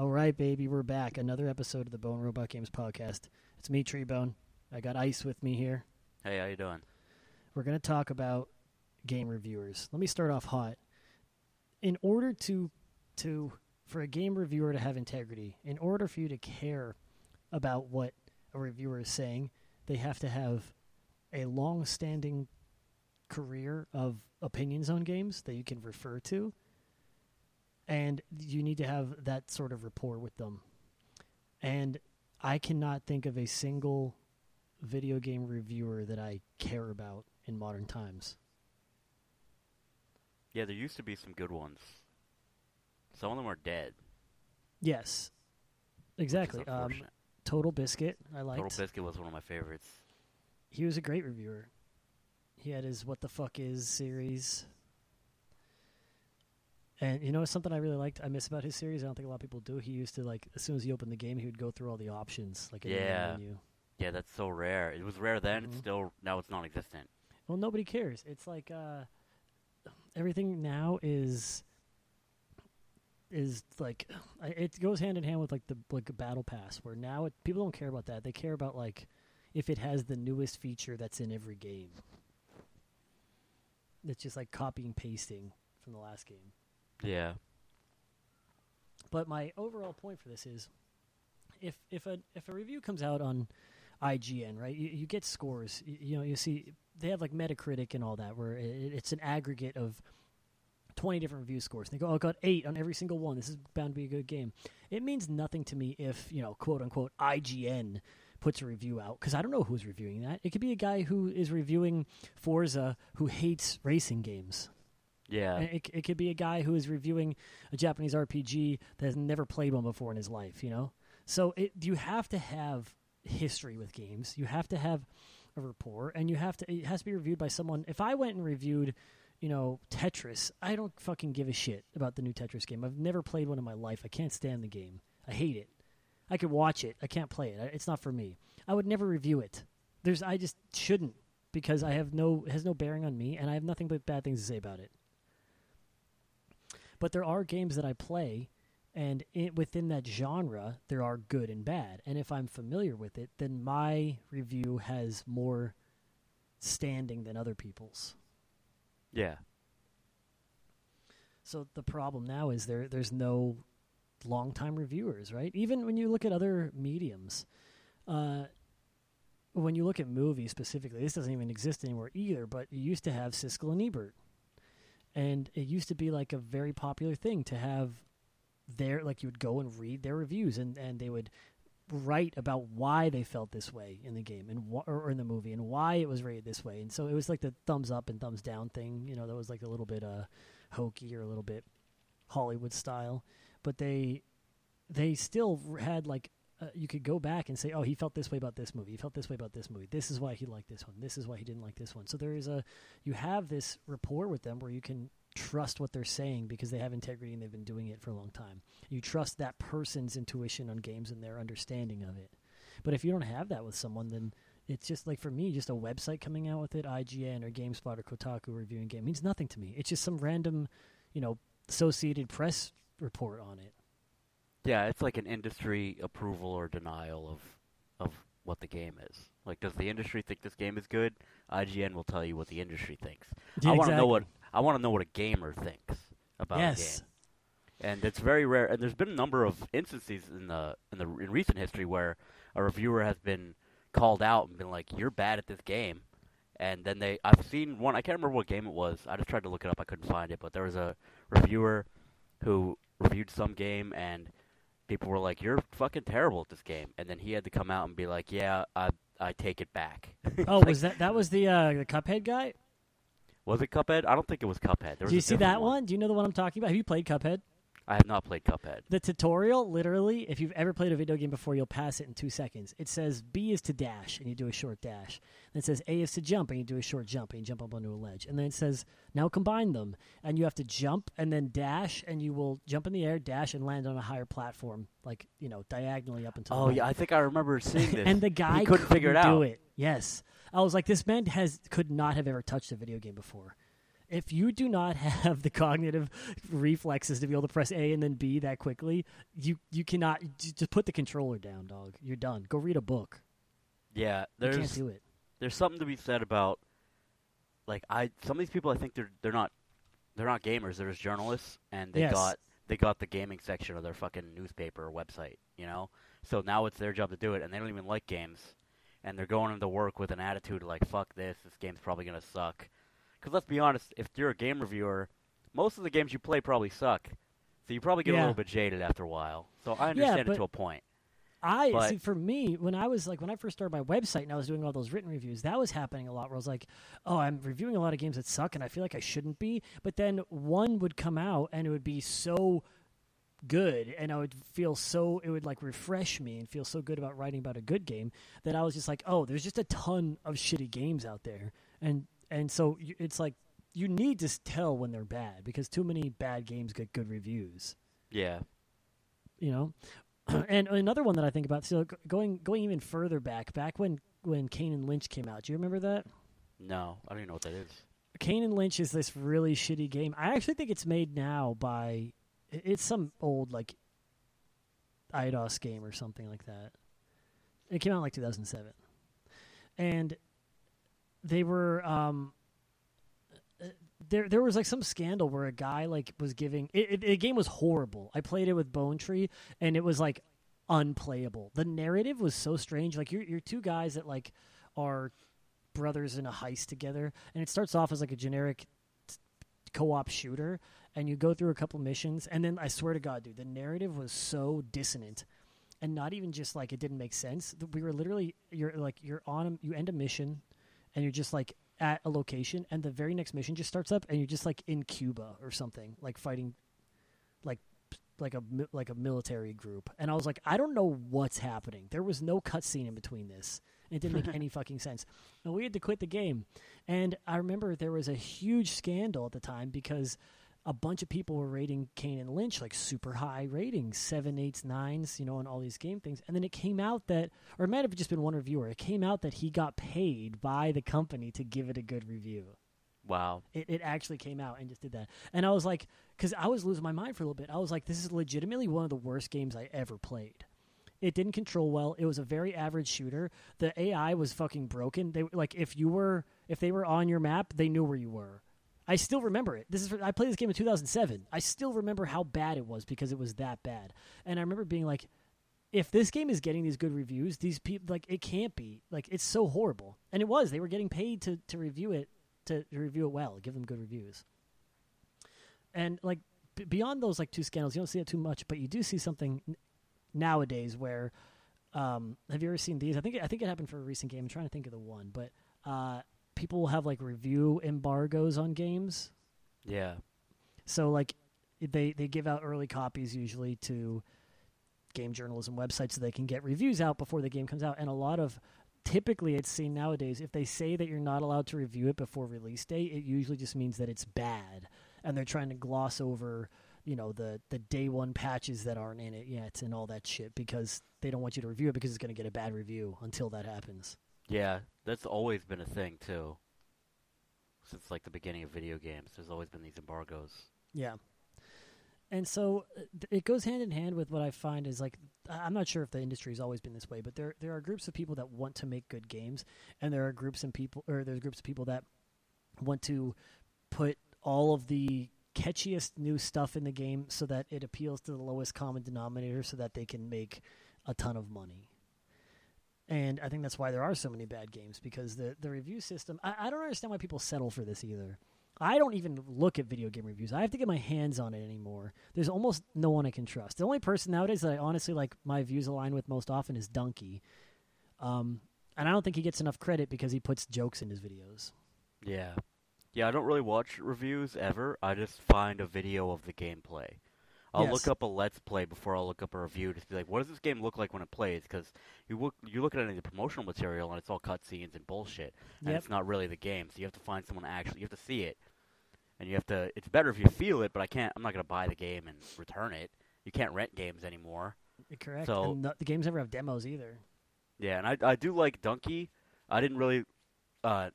All right, baby, we're back. Another episode of the Bone Robot Games podcast. It's me, Tree Bone. I got Ice with me here. Hey, how you doing? We're going to talk about game reviewers. Let me start off hot. In order to to for a game reviewer to have integrity, in order for you to care about what a reviewer is saying, they have to have a long-standing career of opinions on games that you can refer to and you need to have that sort of rapport with them. And I cannot think of a single video game reviewer that I care about in modern times. Yeah, there used to be some good ones. Some of them are dead. Yes, exactly. Um. Total Biscuit, I liked. Total Biscuit was one of my favorites. he was a great reviewer. He had his "What the fuck is" series, and you know something I really liked. I miss about his series. I don't think a lot of people do. He used to like as soon as he opened the game, he would go through all the options, like in the Yeah. menu. Yeah, that's so rare. It was rare then. It's Mhm. still now it's non-existent. Well, nobody cares. It's like uh, everything now is is like it goes hand in hand with like the like a battle pass where now it, people don't care about that. They care about like if it has the newest feature that's in every game. It's just like copying pasting from the last game. Yeah. But my overall point for this is, if if a if a review comes out on IGN, right, you, you get scores. You, you know, you see they have like Metacritic and all that, where it, it's an aggregate of twenty different review scores. And they go, "Oh, I got eight on every single one. This is bound to be a good game." It means nothing to me if you know, quote unquote, IGN puts a review out because I don't know who's reviewing that. It could be a guy who is reviewing Forza who hates racing games. Yeah. It, it could be a guy who is reviewing a Japanese RPG that has never played one before in his life, you know? So it, you have to have history with games. You have to have a rapport, and you have to. It has to be reviewed by someone. If I went and reviewed, you know, Tetris, I don't fucking give a shit about the new Tetris game. I've never played one in my life. I can't stand the game. I hate it. I could watch it. I can't play it. It's not for me. I would never review it. There's. I just shouldn't because I have no it has no bearing on me, and I have nothing but bad things to say about it. But there are games that I play, and it, within that genre, there are good and bad. And if I'm familiar with it, then my review has more standing than other people's. yeah. So the problem now is there there's no longtime reviewers, right? Even when you look at other mediums, uh, when you look at movies specifically, this doesn't even exist anymore either. But you used to have Siskel and Ebert, and it used to be like a very popular thing to have their like you would go and read their reviews, and and they would write about why they felt this way in the game and or in the movie and why it was rated this way. And so it was like the thumbs up and thumbs down thing. You know, that was like a little bit uh hokey or a little bit Hollywood style, but they they still had like uh, you could go back and say, oh, he felt this way about this movie. He felt this way about this movie. This is why he liked this one. This is why he didn't like this one. So there is a you have this rapport with them where you can trust what they're saying because they have integrity and they've been doing it for a long time. You trust that person's intuition on games and their understanding of it. But if you don't have that with someone, then it's just like for me, just a website coming out with it, IGN or GameSpot or Kotaku reviewing game means nothing to me. It's just some random, you know, Associated Press report on it. Yeah, it's like an industry approval or denial of of what the game is. Like, does the industry think this game is good? IGN will tell you what the industry thinks. I want to know what I want to know what a gamer thinks about a Yes. game. And it's very rare. And there's been a number of instances in the in the in recent history where a reviewer has been called out and been like, "You're bad at this game," and then they I've seen one. I can't remember what game it was. I just tried to look it up. I couldn't find it. But there was a reviewer who reviewed some game and people were like, "You're fucking terrible at this game," and then he had to come out and be like, "Yeah, I I take it back." Oh, Like, was that that was the uh, the Cuphead guy? was it Cuphead? I don't think it was Cuphead. There was Do you see that one? Do you know the one I'm talking about? Have you played Cuphead? I have not played Cuphead. The tutorial, literally, if you've ever played a video game before, you'll pass it in two seconds. It says B is to dash, and you do a short dash. Then it says A is to jump, and you do a short jump, and you jump up onto a ledge. And then it says now combine them, and you have to jump and then dash, and you will jump in the air, dash, and land on a higher platform, like you know, diagonally up until. Oh yeah, I think I remember seeing this. and the guy he couldn't figure it out. do it. Yes, I was like, this man has could not have ever touched a video game before. If you do not have the cognitive reflexes to be able to press A and then B that quickly, you you cannot just put the controller down, dog. You're done. Go read a book. Yeah, You can't there's do it. there's something to be said about like I some of these people I think they're they're not they're not gamers, they're just journalists and they Yes. got they got the gaming section of their fucking newspaper or website, you know? So now it's their job to do it and they don't even like games and they're going into work with an attitude like fuck this, this game's probably going to suck. Cuz let's be honest, if you're a game reviewer, most of the games you play probably suck. So you probably get a little bit jaded after a while. So I understand but- it to a point. I But- see. For me, when I was like when I first started my website and I was doing all those written reviews, that was happening a lot. Where I was like, "Oh, I'm reviewing a lot of games that suck, and I feel like I shouldn't be." But then one would come out, and it would be so good, and I would feel so it would like refresh me and feel so good about writing about a good game that I was just like, "Oh, there's just a ton of shitty games out there," and and so it's like you need to tell when they're bad because too many bad games get good reviews. Yeah. you know? And another one that i think about so going going even further back back when when kane and lynch came out do you remember that? No, I don't even know what that is. kane and lynch is this really shitty game. I actually think it's made now by it's some old like Eidos game or something like that. It came out like 2007 and they were um there there was like some scandal where a guy like was giving it, it, the game was horrible. I played it with Bone Tree and it was like unplayable. The narrative was so strange. Like you're you're two guys that like are brothers in a heist together and it starts off as like a generic co-op shooter and you go through a couple missions and then I swear to god dude the narrative was so dissonant and not even just like it didn't make sense. We were literally you're like you're on a, you end a mission and you're just like at a location and the very next mission just starts up and you're just like in Cuba or something like fighting like like a like a military group. And I was like I don't know what's happening. There was no cutscene in between this. It didn't make any fucking sense. And we had to quit the game. And I remember there was a huge scandal at the time because a bunch of people were rating Kane and Lynch like super high ratings, seven, eights, nines, you know, on all these game things. And then it came out that, or it might have just been one reviewer. It came out that he got paid by the company to give it a good review. Wow. It, it actually came out and just did that. And I was like, because I was losing my mind for a little bit. I was like, this is legitimately one of the worst games I ever played. It didn't control well. It was a very average shooter. The AI was fucking broken. They like if you were if they were on your map, they knew where you were. I still remember it. This is I played this game in 2007. I still remember how bad it was because it was that bad. And I remember being like if this game is getting these good reviews, these people like it can't be. Like it's so horrible. And it was. They were getting paid to to review it to, to review it well, give them good reviews. And like b- beyond those like two scandals, you don't see it too much, but you do see something n- nowadays where um, have you ever seen these? I think I think it happened for a recent game. I'm trying to think of the one, but uh, people will have like review embargoes on games. Yeah. So like they they give out early copies usually to game journalism websites so they can get reviews out before the game comes out. And a lot of typically it's seen nowadays if they say that you're not allowed to review it before release date, it usually just means that it's bad and they're trying to gloss over you know the the day one patches that aren't in it yet and all that shit because they don't want you to review it because it's going to get a bad review until that happens. Yeah, that's always been a thing too. Since like the beginning of video games, there's always been these embargoes. Yeah. And so uh, it goes hand in hand with what I find is like I'm not sure if the industry has always been this way, but there there are groups of people that want to make good games, and there are groups and people or there's groups of people that want to put all of the catchiest new stuff in the game so that it appeals to the lowest common denominator, so that they can make a ton of money. And I think that's why there are so many bad games because the the review system. I, I don't understand why people settle for this either. I don't even look at video game reviews. I have to get my hands on it anymore. There's almost no one I can trust. The only person nowadays that I honestly like my views align with most often is Dunkey. Um, and I don't think he gets enough credit because he puts jokes in his videos. Yeah. Yeah, I don't really watch reviews ever. I just find a video of the gameplay. I'll Yes. look up a let's play before I'll look up a review to be like, what does this game look like when it plays? Because you look you look at any of the promotional material and it's all cutscenes and bullshit, and Yep. it's not really the game. So you have to find someone actually you have to see it, and you have to. It's better if you feel it, but I can't. I'm not gonna buy the game and return it. You can't rent games anymore. Correct. So- and the, games never have demos either. Yeah, and I I do like Dunkey. I didn't really uh,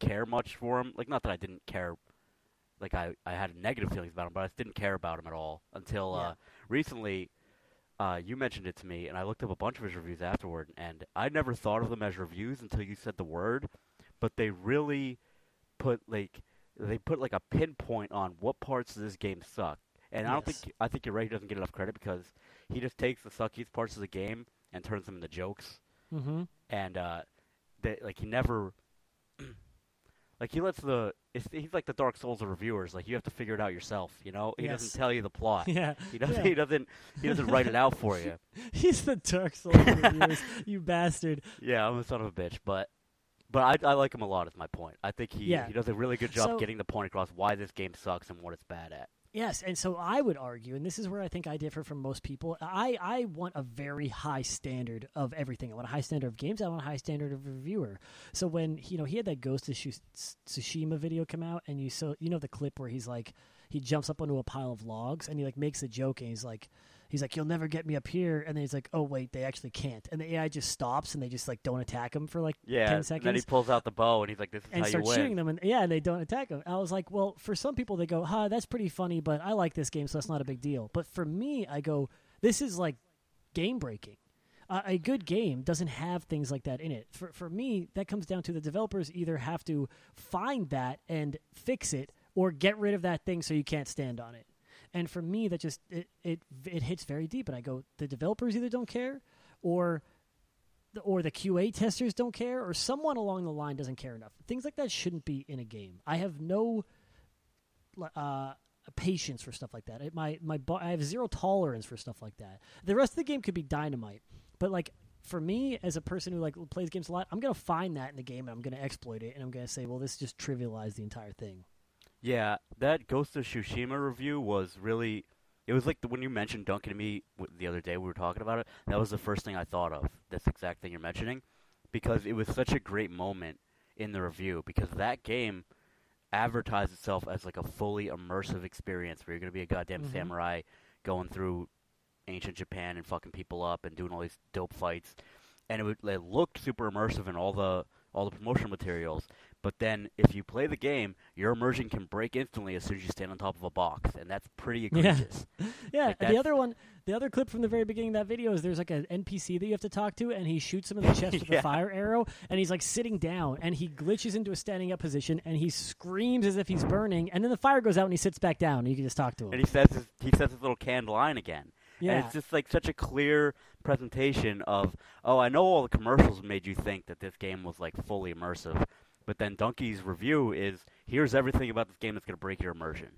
care much for him. Like, not that I didn't care like I, I had negative feelings about him, but I didn't care about him at all until Yeah. uh, recently. Uh, you mentioned it to me, and I looked up a bunch of his reviews afterward, and I never thought of them as reviews until you said the word. But they really put like they put like a pinpoint on what parts of this game suck. And I don't think I think you're right. He doesn't get enough credit because he just takes the suckiest parts of the game and turns them into jokes Mm-hmm. and uh, that like he never, like he lets the it's, he's like the Dark Souls of reviewers. Like you have to figure it out yourself. You know, he Yes. doesn't tell you the plot. Yeah. He doesn't. Yeah. He doesn't. He doesn't write it out for you. He's the Dark Souls of reviewers, you bastard. Yeah, I'm a son of a bitch, but. But I, I like him a lot. Is my point. I think he Yeah. he does a really good job So- getting the point across why this game sucks and what it's bad at. Yes, and so I would argue, and this is where I think I differ from most people. I, I want a very high standard of everything. I want a high standard of games. I want a high standard of reviewer. So when you know he had that Ghost of Tsushima video come out, and you so you know the clip where he's like he jumps up onto a pile of logs and he like makes a joke and he's like he's like you'll never get me up here, and then he's like oh wait they actually can't, and the AI just stops and they just like don't attack him for like Yeah. ten and seconds then he pulls out the bow and he's like, "This is and how you win." shooting them, and yeah, and they don't attack them. I was like, well, for some people, they go, "Huh, that's pretty funny," but I like this game, so that's not a big deal. But for me, I go, this is like game breaking. Uh, a good game doesn't have things like that in it. For for me, that comes down to the developers either have to find that and fix it, or get rid of that thing so you can't stand on it. And for me, that just it it it hits very deep, and I go, the developers either don't care, or the- or the QA testers don't care, or someone along the line doesn't care enough. Things like that shouldn't be in a game. I have no uh, patience for stuff like that. It, my my I have zero tolerance for stuff like that. The rest of the game could be dynamite, but like for me as a person who like plays games a lot, I'm gonna find that in the game and I'm gonna exploit it and I'm gonna say, well, this just trivialized the entire thing. Yeah, that Ghost of Tsushima review was really. It was like the, when you mentioned Dunkey to me the other day, we were talking about it. That was the first thing I thought of. This exact thing you're mentioning, because it was such a great moment in the review. Because that game advertised itself as like a fully immersive experience where you're going to be a goddamn Mhm. samurai going through ancient Japan and fucking people up and doing all these dope fights. And it, would, it looked super immersive in all the all the promotional materials. But then, if you play the game, your immersion can break instantly as soon as you stand on top of a box, and that's pretty Yeah. egregious. Yeah, Like, the other one, the other clip from the very beginning of that video is there's like an NPC that you have to talk to, and he shoots him in the chest with Yeah. a fire arrow, and he's like sitting down, and he glitches into a standing up position, and he screams as if he's burning, and then the fire goes out, and he sits back down, and you can just talk to him. And he says his, he says his little canned line again. yeah, And it's just like such a clear presentation of, oh, I know all the commercials made you think that this game was like fully immersive, but then Dunkey's review is here's everything about this game that's going to break your immersion,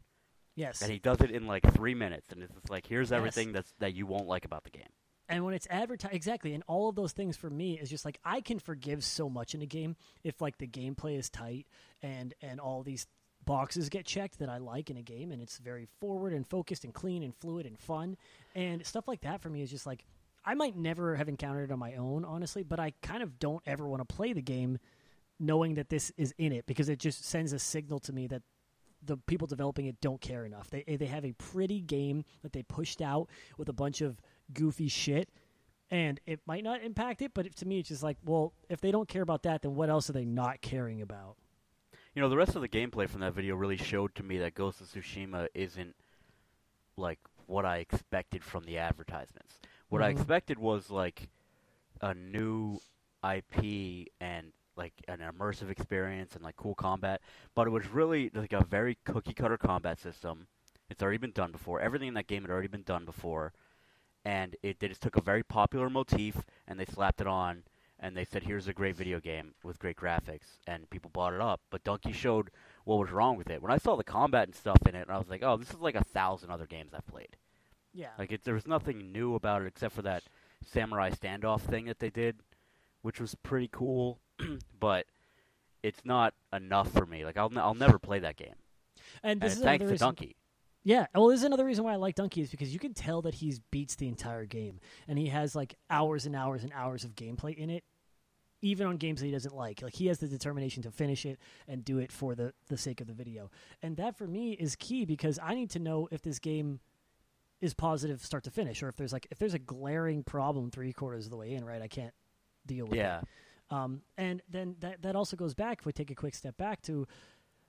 yes. and he does it in like three minutes, and it's just like here's Yes. everything that's that you won't like about the game. And when it's advertised, exactly, and all of those things for me is just like I can forgive so much in a game if like the gameplay is tight and and all these boxes get checked that I like in a game, and it's very forward and focused and clean and fluid and fun, and stuff like that for me is just like I might never have encountered it on my own, honestly, but I kind of don't ever want to play the game knowing that this is in it because it just sends a signal to me that the people developing it don't care enough. They they have a pretty game that they pushed out with a bunch of goofy shit, and it might not impact it. But to me, it's just like, well, if they don't care about that, then what else are they not caring about? You know, the rest of the gameplay from that video really showed to me that Ghost of Tsushima isn't like what I expected from the advertisements. What I Mhm. expected was like a new IP and like an immersive experience and like cool combat, but it was really like a very cookie cutter combat system. It's already been done before. Everything in that game had already been done before, and it they just took a very popular motif and they slapped it on and they said, "Here's a great video game with great graphics," and people bought it up. But Dunkey showed what was wrong with it. When I saw the combat and stuff in it, I was like, "Oh, this is like a thousand other games I've played." Yeah, Like, it, there was nothing new about it except for that samurai standoff thing that they did, which was pretty cool. but it's not enough for me. Like, I'll n- I'll never play that game. and And this is thanks to reason. Dunkey. Yeah, well, this is another reason why I like Dunkey is because you can tell that he's beats the entire game, and he has like hours and hours and hours of gameplay in it, even on games that he doesn't like. Like he has the determination to finish it and do it for the the sake of the video, and that for me is key because I need to know if this game is positive start to finish, or if there's like if there's a glaring problem three quarters of the way in, right? I can't deal with it. Yeah. Um, and then that that also goes back. If we take a quick step back to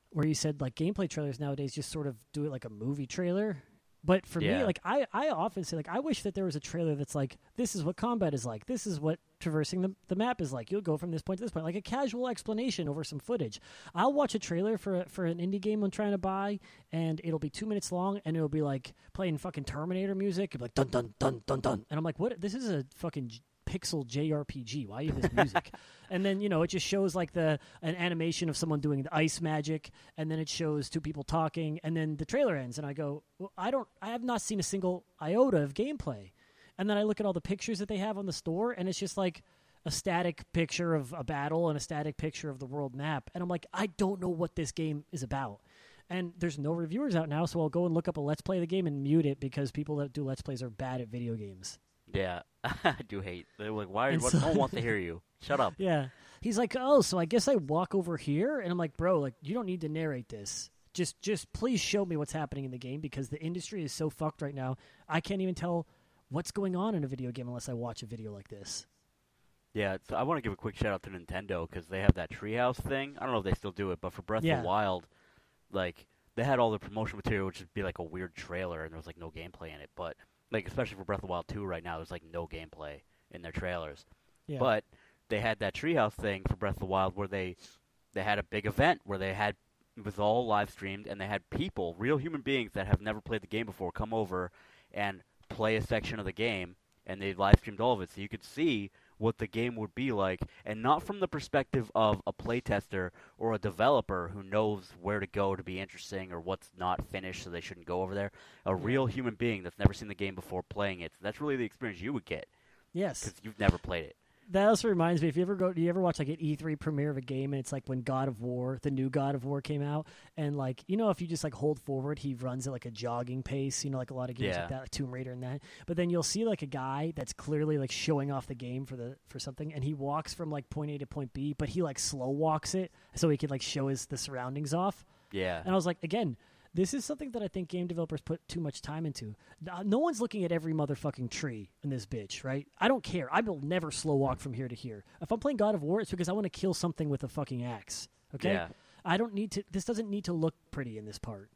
where you said like gameplay trailers nowadays just sort of do it like a movie trailer. But for me, like I, I often say like I wish that there was a trailer that's like this is what combat is like. This is what traversing the, the map is like. You'll go from this point to this point, like a casual explanation over some footage. I'll watch a trailer for a- for an indie game I'm trying to buy, and it'll be two minutes long, and it'll be like playing fucking Terminator music, it'll be like dun dun dun dun dun, and I'm like, what? This is a fucking pixel JRPG. Why this music? and then you know it just shows like the an animation of someone doing the ice magic, and then it shows two people talking, and then the trailer ends, and I go, well, I don't, I have not seen a single iota of gameplay. And then I look at all the pictures that they have on the store, and it's just like a static picture of a battle and a static picture of the world map. And I'm like, I don't know what this game is about. And there's no reviewers out now, so I'll go and look up a Let's Play of the game and mute it because people that do Let's Plays are bad at video games. Yeah, I do hate. They're like, why? And What, so- no one wants to hear you. Shut up. Yeah. He's like, "Oh, so I guess I walk over here." And I'm like, "Bro, like you don't need to narrate this. Just just please show me what's happening in the game because the industry is so fucked right now. I can't even tell what's going on in a video game unless I watch a video like this." Yeah, so I want to give a quick shout out to Nintendo because they have that Treehouse thing. I don't know if they still do it, but for Breath Yeah. of the Wild, like they had all the promotional material, which would be like a weird trailer, and there was like no gameplay in it. But like especially for Breath of the Wild 2 right now, there's like no gameplay in their trailers. Yeah. But they had that Treehouse thing for Breath of the Wild where they they had a big event where they had it was all live streamed and they had people, real human beings that have never played the game before, come over and play a section of the game, and they live streamed all of it, so you could see what the game would be like, and not from the perspective of a playtester or a developer who knows where to go to be interesting or what's not finished, so they shouldn't go over there. A real human being that's never seen the game before playing it. That's really the experience you would get yes. because you've never played it. That also reminds me if you ever go do you ever watch like an E3 premiere of a game and it's like when God of War, the new God of War came out and like you know if you just like hold forward he runs at like a jogging pace, you know like a lot of games Yeah. like that, like Tomb Raider and that. But then you'll see like a guy that's clearly like showing off the game for the for something and he walks from like point A to point B, but he like slow walks it so he can like show his the surroundings off. Yeah. And I was like, again, this is something that I think game developers put too much time into. No one's looking at every motherfucking tree in this bitch, right? I don't care. I will never slow walk from here to here. If I'm playing God of War, it's because I want to kill something with a fucking axe. Okay? Yeah. I don't need to. This doesn't need to look pretty in this part.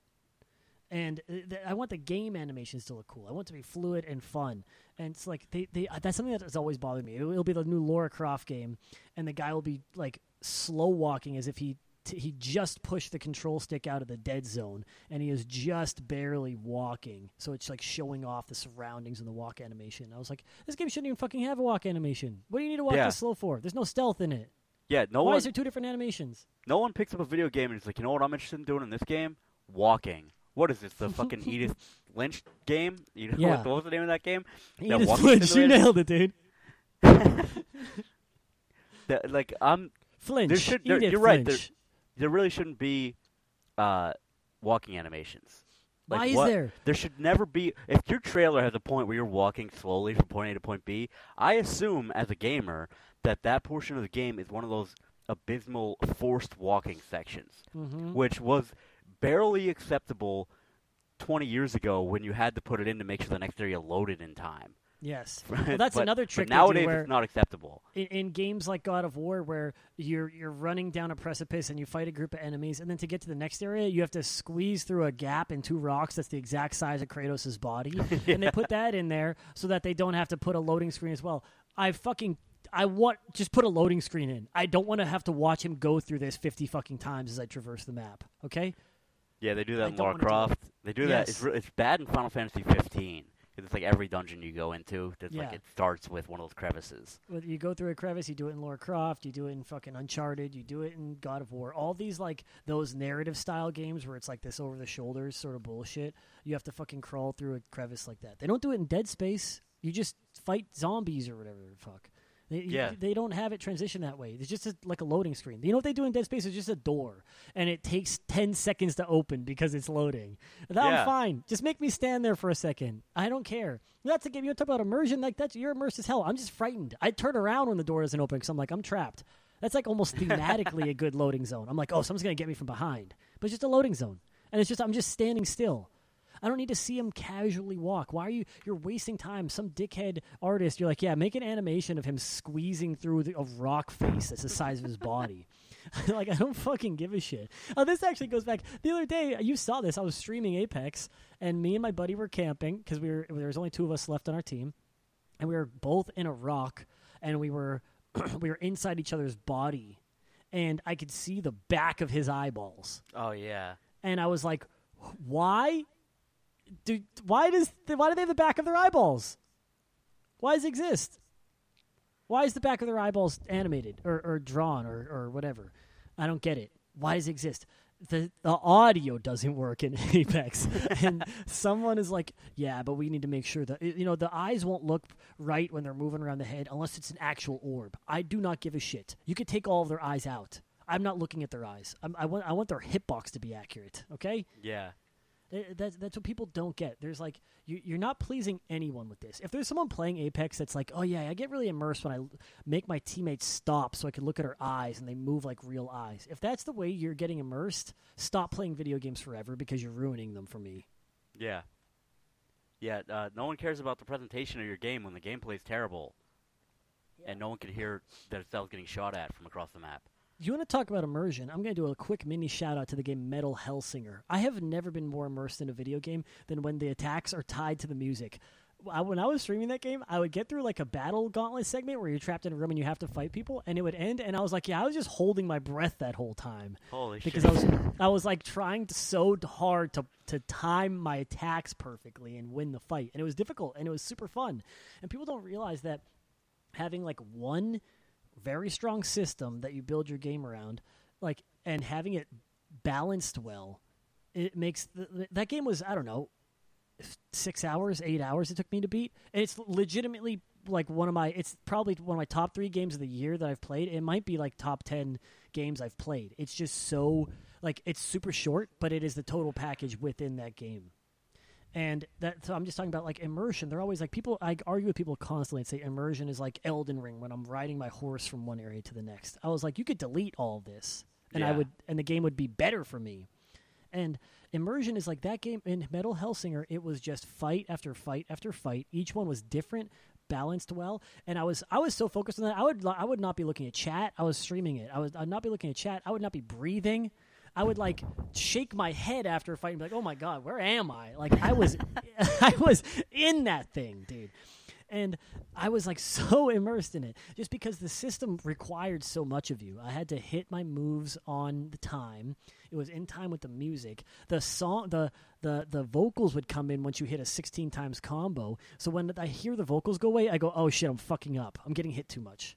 And uh, th- I want the game animations to look cool. I want it to be fluid and fun. And it's like they, they uh, that's something that has always bothered me. It'll, it'll be the new Lara Croft game, and the guy will be like slow walking as if he t- he just pushed the control stick out of the dead zone, and he is just barely walking. So it's like showing off the surroundings and the walk animation. I was like, this game shouldn't even fucking have a walk animation. What do you need to walk Yeah. this slow for? There's no stealth in it. Yeah, no Why one is there two different animations? no one picks up a video game and is like, you know what I'm interested in doing in this game? Walking. What is this? The fucking Edith Lynch game? You know Yeah. what, what was the name of that game? That Edith walking Flinch, you nailed it, dude. That, like I'm Flinch. should- there- Edith you're right, Flinch. There really shouldn't be uh, walking animations. Like, Why is what- there? There should never be. If your trailer has a point where you're walking slowly from point A to point B, I assume as a gamer that that portion of the game is one of those abysmal forced walking sections, Mhm. which was barely acceptable 20 years ago when you had to put it in to make sure the next area loaded in time. Yes. Well, that's But- another trick nowadays it's not acceptable. in, in games like God of War, where you're you're running down a precipice and you fight a group of enemies, and then to get to the next area, you have to squeeze through a gap in two rocks that's the exact size of Kratos' body, and they put that in there so that they don't have to put a loading screen as well. I fucking I want just put a loading screen in. I don't want to have to watch him go through this fifty fucking times as I traverse the map. Okay. Yeah, they do I that in Lara Croft. They do that. It's, it's bad in Final Fantasy 15 because it's like every dungeon you go into, Yeah. like it starts with one of those crevices. Whether you go through a crevice, you do it in Lara Croft, you do it in fucking Uncharted, you do it in God of War. All these like those narrative style games where it's like this over the shoulders sort of bullshit. You have to fucking crawl through a crevice like that. They don't do it in Dead Space. You just fight zombies or whatever the fuck. They, Yeah. they don't have it transition that way. It's just a, like a loading screen. You know what they do in Dead Space? It's just a door, and it takes ten seconds to open because it's loading. That Yeah. I'm fine. Just make me stand there for a second. I don't care. That's a game. You to talk about immersion? Like that's you're immersed as hell. I'm just frightened. I turn around when the door doesn't open because I'm like I'm trapped. That's like almost thematically a good loading zone. I'm like, oh, someone's gonna get me from behind, but it's just a loading zone, and it's just I'm just standing still. I don't need to see him casually walk. Why are you? You're wasting time. Some dickhead artist. You're like, yeah, make an animation of him squeezing through the, a rock face that's the size of his body. like I don't fucking give a shit. Oh, this actually goes back. The other day, you saw this. I was streaming Apex, and me and my buddy were camping because we were there was only two of us left on our team, and we were both in a rock, and we were we were inside each other's body, and I could see the back of his eyeballs, Oh yeah. and I was like, why? Do why does why do they have the back of their eyeballs? Why does it exist? Why is the back of their eyeballs animated or, or drawn or, or whatever? I don't get it. Why does it exist? The the audio doesn't work in Apex, and someone is like, "Yeah, but we need to make sure that you know the eyes won't look right when they're moving around the head unless it's an actual orb." I do not give a shit. You could take all of their eyes out. I'm not looking at their eyes. I'm, I want I want their hitbox to be accurate. Okay, Yeah. Th- That's that's what people don't get. There's like you, you're not pleasing anyone with this. If there's someone playing Apex that's like, oh yeah, I get really immersed when I make my teammates stop so I can look at her eyes and they move like real eyes. If that's the way you're getting immersed, stop playing video games forever because you're ruining them for me. Yeah. Yeah. Uh, no one cares about the presentation of your game when the gameplay is terrible, and no one can hear that it's getting shot at from across the map. You want to talk about immersion? I'm going to do a quick mini shout out to the game Metal Hellsinger. I have never been more immersed in a video game than when the attacks are tied to the music. I, when I was streaming that game, I would get through like a battle gauntlet segment where you're trapped in a room and you have to fight people, and it would end, and I was like, yeah, I was just holding my breath that whole time Holy because shit! I was I was like trying to, so hard to to time my attacks perfectly and win the fight, and it was difficult and it was super fun, and people don't realize that having like one very strong system that you build your game around, like and having it balanced well, it makes the, that game was I don't know six hours, eight hours it took me to beat. And it's legitimately like one of my. It's probably one of my top three games of the year that I've played. It might be like top ten games I've played. It's just so like it's super short, but it is the total package within that game. And that so I'm just talking about like immersion. They're always like people. I argue with people constantly and say immersion is like Elden Ring when I'm riding my horse from one area to the next. I was like, you could delete all this, and I would, and the game would be better for me. And immersion is like that game in Metal Hellsinger. It was just fight after fight after fight. Each one was different, balanced well. And I was I was so focused on that. I would I would not be looking at chat. I was streaming it. I was I'd not be looking at chat. I would not be breathing. I would like shake my head after a fight and be like, "Oh my god, where am I?" Like I was, I was in that thing, dude, and I was like so immersed in it just because the system required so much of you. I had to hit my moves on the time. It was in time with the music. The song, the the the vocals would come in once you hit a 16 times combo. So when I hear the vocals go away, I go, "Oh shit, I'm fucking up. I'm getting hit too much."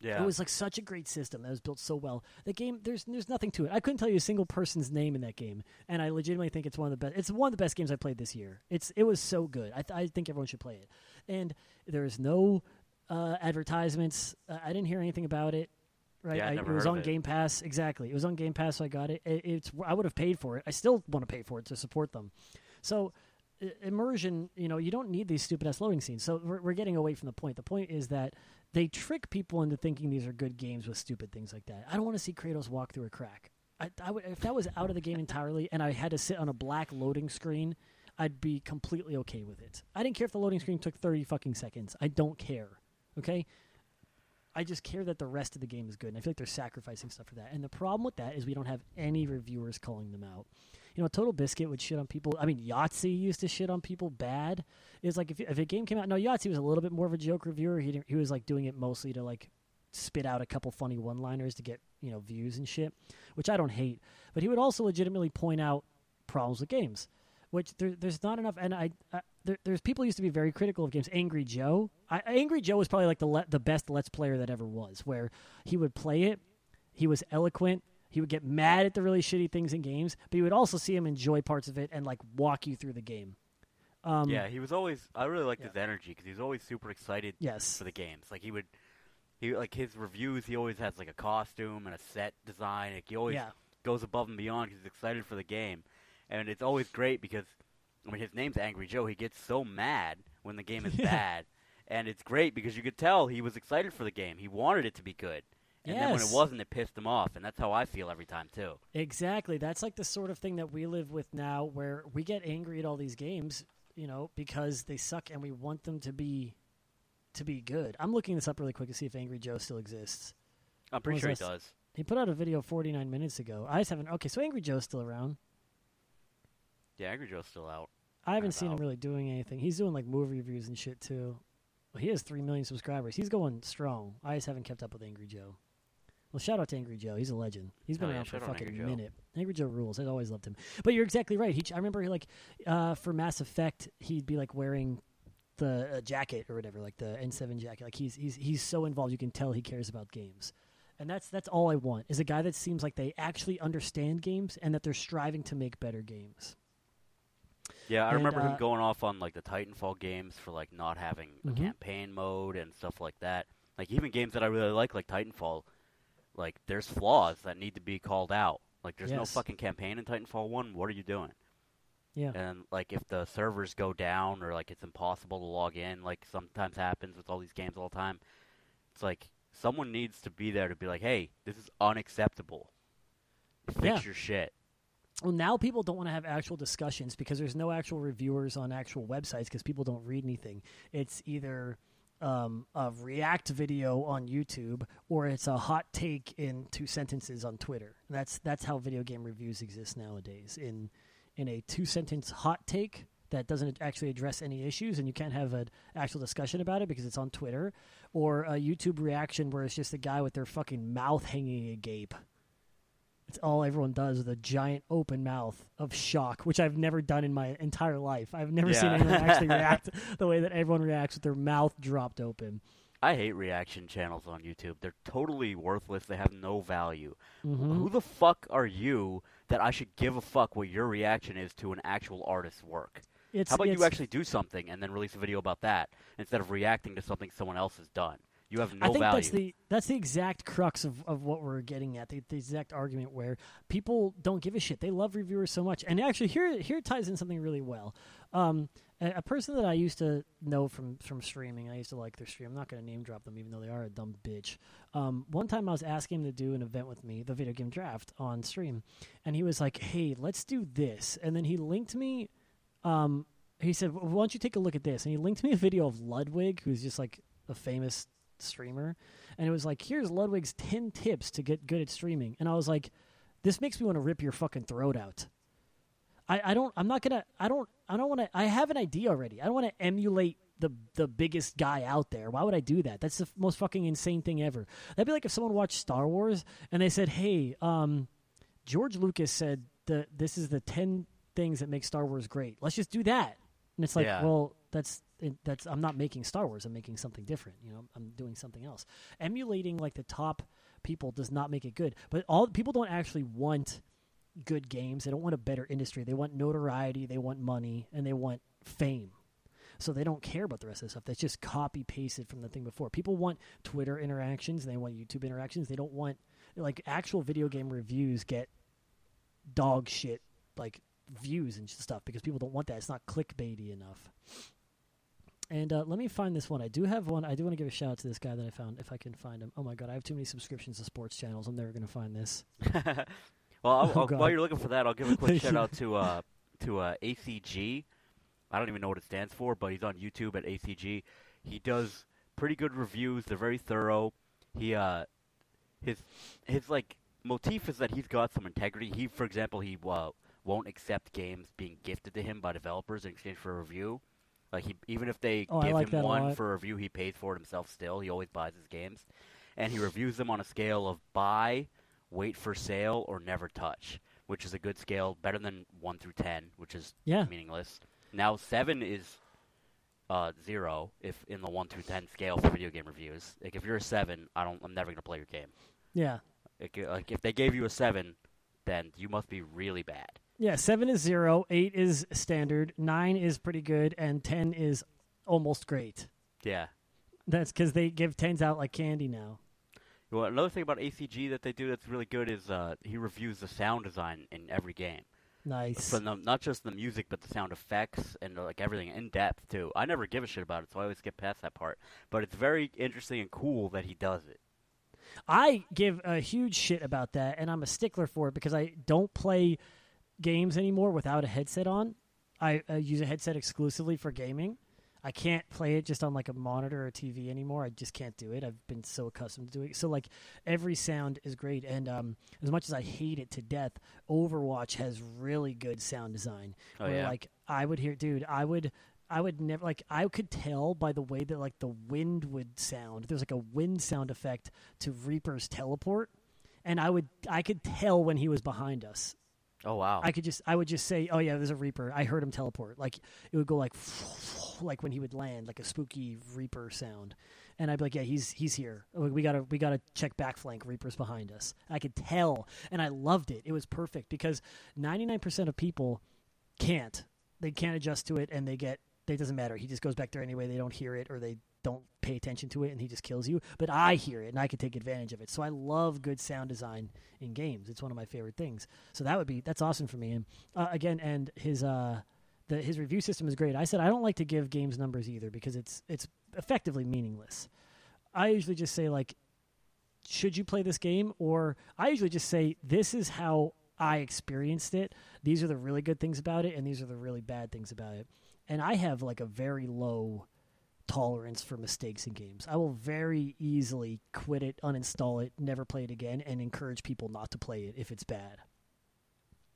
Yeah. It was like such a great system that was built so well. The game, there's there's nothing to it. I couldn't tell you a single person's name in that game, and I legitimately think it's one of the best. It's one of the best games I played this year. It's it was so good. I, th- I think everyone should play it. And there's no uh, advertisements. Uh, I didn't hear anything about it. Right, Yeah, never it was on it. Game Pass. Exactly, it was on Game Pass, so I got it. it it's I would have paid for it. I still want to pay for it to support them. So i- immersion, you know, you don't need these stupid ass loading scenes. So we're, we're getting away from the point. The point is that they trick people into thinking these are good games with stupid things like that. I don't want to see Kratos walk through a crack. I, I would, if that was out of the game entirely and I had to sit on a black loading screen, I'd be completely okay with it. I didn't care if the loading screen took 30 fucking seconds. I don't care. Okay? I just care that the rest of the game is good. And I feel like they're sacrificing stuff for that. And the problem with that is we don't have any reviewers calling them out. You know, Total Biscuit would shit on people. I mean, Yahtzee used to shit on people bad. It's like if, if a game came out. No, Yahtzee was a little bit more of a joke reviewer. He he was like doing it mostly to like spit out a couple funny one-liners to get you know views and shit, which I don't hate. But he would also legitimately point out problems with games, which there, there's not enough. And I, I there, there's people used to be very critical of games. Angry Joe, I, Angry Joe was probably like the le- the best Let's Player that ever was, where he would play it. He was eloquent. He would get mad at the really shitty things in games, but you would also see him enjoy parts of it and like walk you through the game. Um, yeah, he was always. I really liked Yeah. his energy because he was always super excited Yes. for the games. Like he would, he like his reviews. He always has like a costume and a set design. Like he always Yeah. goes above and beyond. 'cause He's excited for the game, and it's always great because, I mean, his name's Angry Joe. He gets so mad when the game is Yeah. bad, and it's great because you could tell he was excited for the game. He wanted it to be good, and then when it wasn't, it pissed them off. And that's how I feel every time too. Exactly. That's like the sort of thing that we live with now where we get angry at all these games, you know, because they suck and we want them to be to be good. I'm looking this up really quick to see if Angry Joe still exists. I'm pretty sure he does. He put out a video 49 minutes ago. I just haven't. Okay, so Angry Joe's still around. Yeah, Angry Joe's still out. I haven't seen him really doing anything. He's doing like movie reviews and shit too. Well, he has three million subscribers. He's going strong. I just haven't kept up with Angry Joe. Well, shout out to Angry Joe. He's a legend. He's been yeah, around for a fucking Angry Joe. minute. Angry Joe rules. I've always loved him. But you're exactly right. He, I remember like uh, for Mass Effect, he'd be like wearing the uh, jacket or whatever, like the N7 jacket. Like he's he's he's so involved. You can tell he cares about games. And that's that's all I want is a guy that seems like they actually understand games and that they're striving to make better games. Yeah, I And, remember uh, him going off on like the Titanfall games for like not having a Mhm. campaign mode and stuff like that. Like even games that I really like, like Titanfall, like there's flaws that need to be called out. Like there's no fucking campaign in Titanfall one. What are you doing? Yeah. And like if the servers go down or like it's impossible to log in, like sometimes happens with all these games all the time. It's like someone needs to be there to be like, hey, this is unacceptable. Fix Yeah. your shit. Well, now people don't want to have actual discussions because there's no actual reviewers on actual websites because people don't read anything. It's either um, a React video on YouTube or it's a hot take in two sentences on Twitter. That's that's how video game reviews exist nowadays. In in a two sentence hot take that doesn't actually address any issues and you can't have an actual discussion about it because it's on Twitter, or a YouTube reaction where it's just a guy with their fucking mouth hanging agape. It's all everyone does with a giant open mouth of shock, which I've never done in my entire life. I've never seen anyone actually react the way that everyone reacts with their mouth dropped open. I hate reaction channels on YouTube. They're totally worthless. They have no value. Mhm. Who the fuck are you that I should give a fuck what your reaction is to an actual artist's work? It's, How about you actually do something and then release a video about that instead of reacting to something someone else has done? You have no I think value. that's the that's the exact crux of, of what we're getting at. The, the exact argument where people don't give a shit. They love reviewers so much, and actually here here it ties in something really well. Um, a, a person that I used to know from from streaming, I used to like their stream. I'm not going to name drop them, even though they are a dumb bitch. Um, one time I was asking him to do an event with me, the video game draft on stream, and he was like, "Hey, let's do this," and then he linked me. Um, he said, "Why don't you take a look at this?" And he linked me a video of Ludwig, who's just like a famous streamer, and it was like, "Here's Ludwig's ten tips to get good at streaming," and I was like, "This makes me want to rip your fucking throat out." I, I don't. I'm not gonna. I don't. I don't want to. I have an idea already. I don't want to emulate the the biggest guy out there. Why would I do that? That's the most fucking insane thing ever. That'd be like if someone watched Star Wars and they said, "Hey, um, George Lucas said the this is the ten things that make Star Wars great. Let's just do that." And it's like, Yeah. well, that's that's. I'm not making Star Wars. I'm making something different. You know, I'm doing something else. Emulating like the top people does not make it good. But all people don't actually want good games. They don't want a better industry. They want notoriety. They want money, and they want fame. So they don't care about the rest of the stuff. That's just copy pasted from the thing before. People want Twitter interactions. They want YouTube interactions. They don't want like actual video game reviews get dog shit like views and stuff because people don't want that. It's not clickbaity enough. And uh, let me find this one. I do have one. I do want to give a shout out to this guy that I found if I can find him. Oh my god, I have too many subscriptions to sports channels. I'm never going to find this. well, I'll, Oh, I'll, while you're looking for that, I'll give a quick shout out to uh, to uh, ACG. I don't even know what it stands for, but he's on YouTube at ACG. He does pretty good reviews. They're very thorough. He uh, his his like motif is that he's got some integrity. He, for example, he uh, won't accept games being gifted to him by developers in exchange for a review. Like he, even if they Oh, give like him one for a review, he pays for it himself. Still, he always buys his games, and he reviews them on a scale of buy, wait for sale, or never touch, which is a good scale, better than one through ten, which is Yeah. meaningless. Now seven is uh, zero if in the one through ten scale for video game reviews. Like if you're a seven, I don't, I'm never gonna play your game. Yeah. Like, like if they gave you a seven, then you must be really bad. Yeah, seven is zero, eight is standard, nine is pretty good, and ten is almost great. Yeah. That's because they give tens out like candy now. Well, another thing about ACG that they do that's really good is uh, he reviews the sound design in every game. Nice. The, not just the music, but the sound effects and uh, like everything in depth too. I never give a shit about it, so I always skip past that part. But it's very interesting and cool that he does it. I give a huge shit about that, and I'm a stickler for it because I don't play games anymore without a headset on. I uh, use a headset exclusively for gaming. I can't play it just on like a monitor or TV anymore. I just can't do it. I've been so accustomed to doing it. So like every sound is great, and um, as much as I hate it to death, Overwatch has really good sound design. Oh, where yeah? like I would hear, dude, I would. I would never like I could tell by the way that like the wind would sound. There's like a wind sound effect to Reaper's teleport, and I would I could tell when he was behind us. Oh wow. I could just I would just say, "Oh yeah, there's a Reaper." I heard him teleport. Like it would go like like when he would land, like a spooky Reaper sound. And I'd be like, "Yeah, he's he's here. We gotta we gotta check back flank. Reaper's behind us." I could tell, and I loved it. It was perfect because 99% of people can't. They can't adjust to it, and they get. It doesn't matter. He just goes back there anyway. They don't hear it, or they don't pay attention to it, and he just kills you. But I hear it, and I can take advantage of it. So I love good sound design in games. It's one of my favorite things. So that would be that's awesome for me. And uh, again, and his uh, the his review system is great. I said I don't like to give games numbers either because it's it's effectively meaningless. I usually just say like, should you play this game? Or I usually just say this is how I experienced it. These are the really good things about it, and these are the really bad things about it. And I have like a very low tolerance for mistakes in games. I will very easily quit it, uninstall it, never play it again, and encourage people not to play it if it's bad.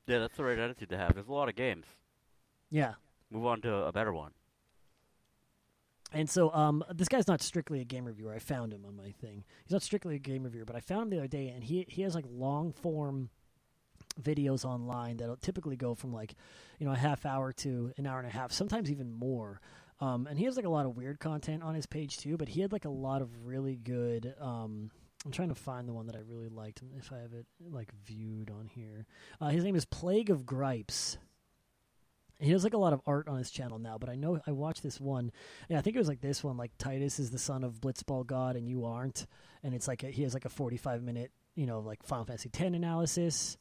yeah, that's the right attitude to have. There's a lot of games. Yeah. Move on to a better one. And so um, this guy's not strictly a game reviewer. I found him on my thing. He's not strictly a game reviewer, but I found him the other day, and he he has like long form videos online that'll typically go from like you know a half hour to an hour and a half, sometimes even more. Um, and he has like a lot of weird content on his page too, but he had like a lot of really good. Um, I'm trying to find the one that I really liked. If I have it like viewed on here, uh, his name is Plague of Gripes. He does like a lot of art on his channel now, but I know I watched this one. Yeah, I think it was like this one. Like Tidus is the son of Blitzball God, and you aren't. And it's like a, he has like a 45 minute, you know, like Final Fantasy 10 analysis.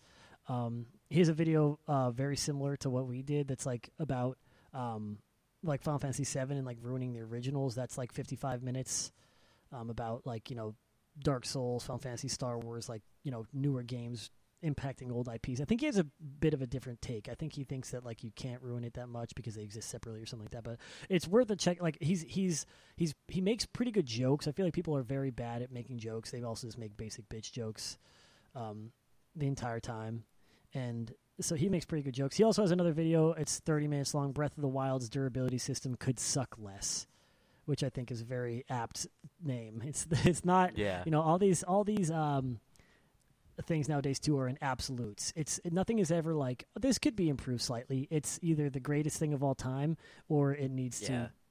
Um, he has a video uh, very similar to what we did. That's like about um, like Final Fantasy 7 and like ruining the originals. That's like 55 minutes. Um, about like you know Dark Souls, Final Fantasy, Star Wars, like you know newer games impacting old IPs. I think he has a bit of a different take. I think he thinks that like you can't ruin it that much because they exist separately or something like that. But it's worth a check. Like he's he's he's he makes pretty good jokes. I feel like people are very bad at making jokes. They also just make basic bitch jokes um, the entire time, and so he makes pretty good jokes. He also has another video. It's 30 minutes long. Breath of the Wild's durability system could suck less. Which I think is a very apt name. It's it's not Yeah. you know all these all these um, things nowadays too are in absolutes. It's nothing is ever like this could be improved slightly. It's either the greatest thing of all time or it needs Yeah.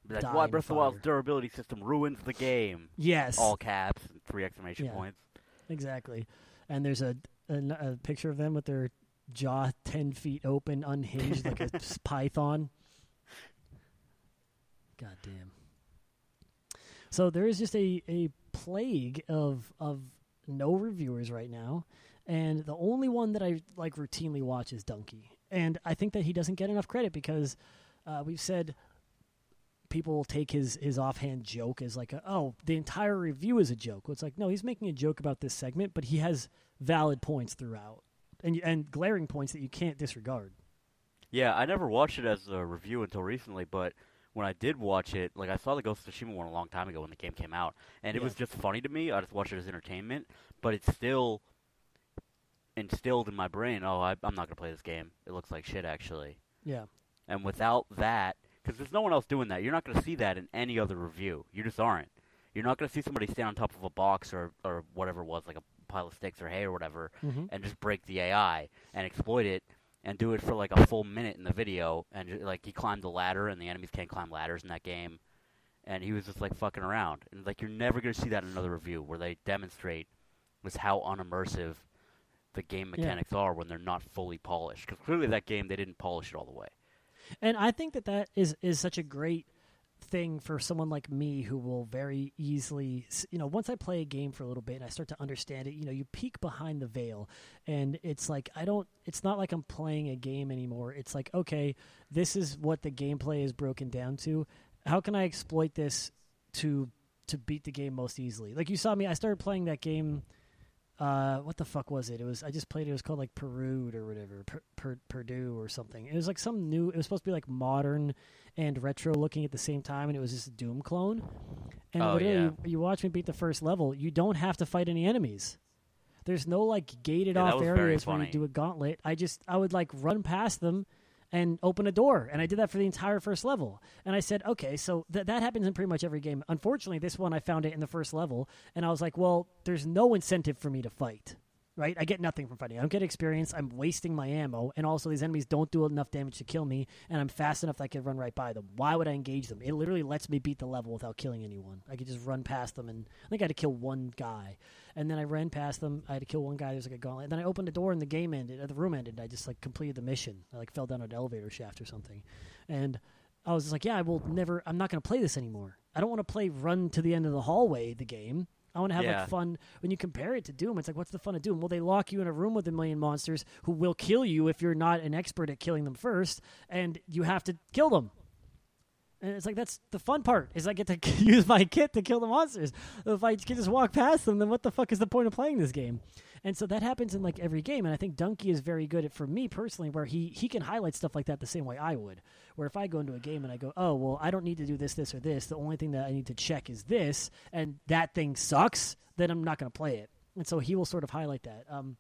to. Die why Breath of the. Wild's durability system ruins the game. Yes, All caps, three exclamation Yeah. points. exactly. And there's a, a a picture of them with their jaw ten feet open, unhinged like a python. God damn. So there is just a, a plague of of no reviewers right now, and the only one that I like routinely watch is Dunkey, and I think that he doesn't get enough credit because uh, we've said people will take his his offhand joke as like a, oh the entire review is a joke. Well, it's like no, he's making a joke about this segment, but he has valid points throughout, and and glaring points that you can't disregard. Yeah, I never watched it as a review until recently, but when I did watch it, like I saw the Ghost of Tsushima one a long time ago when the game came out, and it Yeah. was just funny to me. I just watched it as entertainment, but it's still instilled in my brain. Oh, I, I'm not gonna play this game. It looks like shit, actually. Yeah, And without that, because there's no one else doing that, you're not gonna see that in any other review. You just aren't. You're not gonna see somebody stand on top of a box or or whatever it was, like a pile of sticks or hay or whatever, mm-hmm. and just break the AI and exploit it and do it for like a full minute in the video. And ju- like he climbed the ladder and the enemies can't climb ladders in that game. And he was just like fucking around. And like you're never going to see that in another review where they demonstrate was how unimmersive the game Yeah. mechanics are when they're not fully polished. Because clearly that game they didn't polish it all the way. And I think that that is is such a great thing for someone like me who will very easily, you know, once I play a game for a little bit and I start to understand it, you know, you peek behind the veil and it's like I don't it's not like I'm playing a game anymore. It's like, okay, this is what the gameplay is broken down to. How can I exploit this to to beat the game most easily? Like you saw me I started playing that game uh, what the fuck was it? It was I just played it. It was called like Peru or whatever, per, per, Purdue or something. It was like some new. It was supposed to be like modern and retro looking at the same time, and it was just a Doom clone. And Oh, literally, yeah. you, you watch me beat the first level. You don't have to fight any enemies. There's no like gated Yeah, off areas where you do a gauntlet. I just I would like run past them and open a door, and I did that for the entire first level. And I said, okay, so th- that happens in pretty much every game. Unfortunately, this one I found it in the first level, and I was like, well, there's no incentive for me to fight. Right, I get nothing from fighting. I don't get experience. I'm wasting my ammo, and also these enemies don't do enough damage to kill me, and I'm fast enough that I can run right by them. Why would I engage them? It literally lets me beat the level without killing anyone. I could just run past them, and I think I had to kill one guy, and then I ran past them. I had to kill one guy. There's like a gauntlet. And then I opened the door, and the game ended. Uh, the room ended. I just like completed the mission. I like fell down an elevator shaft or something, and I was just like, yeah, I will never. I'm not going to play this anymore. I don't want to play run to the end of the hallway. The game. I want to have Yeah. like fun. When you compare it to Doom, it's like, what's the fun of Doom? Well, they lock you in a room with a million monsters who will kill you if you're not an expert at killing them first, and you have to kill them. And it's like that's the fun part is I get to use my kit to kill the monsters. If I can just walk past them, then what the fuck is the point of playing this game? And so that happens in like every game. And I think Dunkey is very good at for me personally, where he he can highlight stuff like that the same way I would. Where if I go into a game and I go, oh well, I don't need to do this, this, or this. The only thing that I need to check is this, and that thing sucks. Then I'm not going to play it. And so he will sort of highlight that. Um,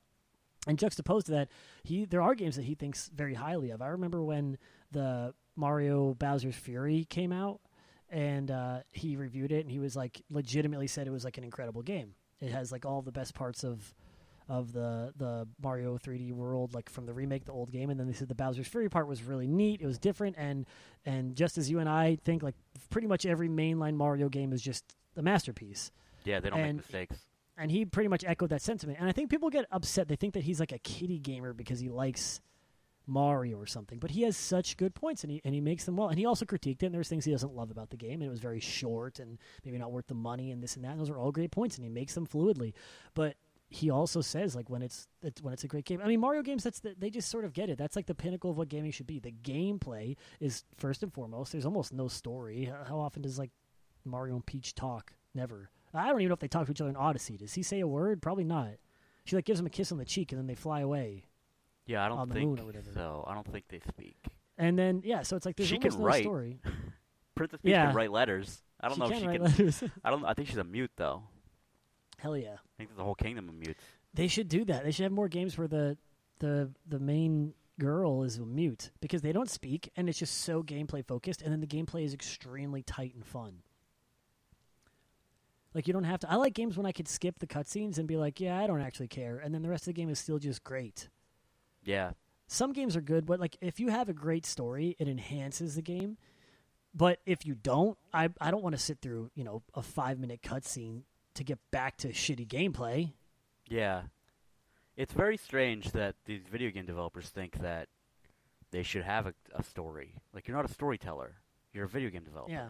and juxtaposed to that, he there are games that he thinks very highly of. I remember when the Mario Bowser's Fury came out, and uh, he reviewed it, and he was like, legitimately said it was like an incredible game. It has like all the best parts of of the the Mario 3D world, like from the remake, the old game, and then they said the Bowser's Fury part was really neat. It was different, and and just as you and I think, like pretty much every mainline Mario game is just a masterpiece Yeah, they don't And- make mistakes. and he pretty much echoed that sentiment. And I think people get upset. They think that he's like a kiddie gamer because he likes Mario or something. But he has such good points, and he and he makes them well. And he also critiqued it. And there's things he doesn't love about the game, and it was very short and maybe not worth the money and this and that. And those are all great points, and he makes them fluidly. But he also says like when it's, it's when it's a great game. I mean, Mario games that's the, they just sort of get it. That's like the pinnacle of what gaming should be. The gameplay is first and foremost. There's almost no story. How- often does like Mario and Peach talk? Never. I don't even know if they talk to each other in Odyssey. Does he say a word? Probably not. She like gives him a kiss on the cheek and then they fly away. Yeah, I don't on the think moon or whatever. so. I don't think they speak. And then yeah, so it's like there's She almost can no write. story. Princess Peach Yeah. can write letters. I don't she know if she can. letters. I don't. I think she's a mute though. Hell yeah. I think the whole kingdom of mutes. They should do that. They should have more games where the the the main girl is a mute because they don't speak and it's just so gameplay focused and then the gameplay is extremely tight and fun. Like you don't have to I like games when I could skip the cutscenes and be like, yeah, I don't actually care and then the rest of the game is still just great. Yeah, some games are good, but like if you have a great story, it enhances the game. But if you don't, I I don't want to sit through you know a five minute cutscene to get back to shitty gameplay. yeah. It's very strange that these video game developers think that they should have a, a story. Like you're not a storyteller. You're a video game developer. Yeah,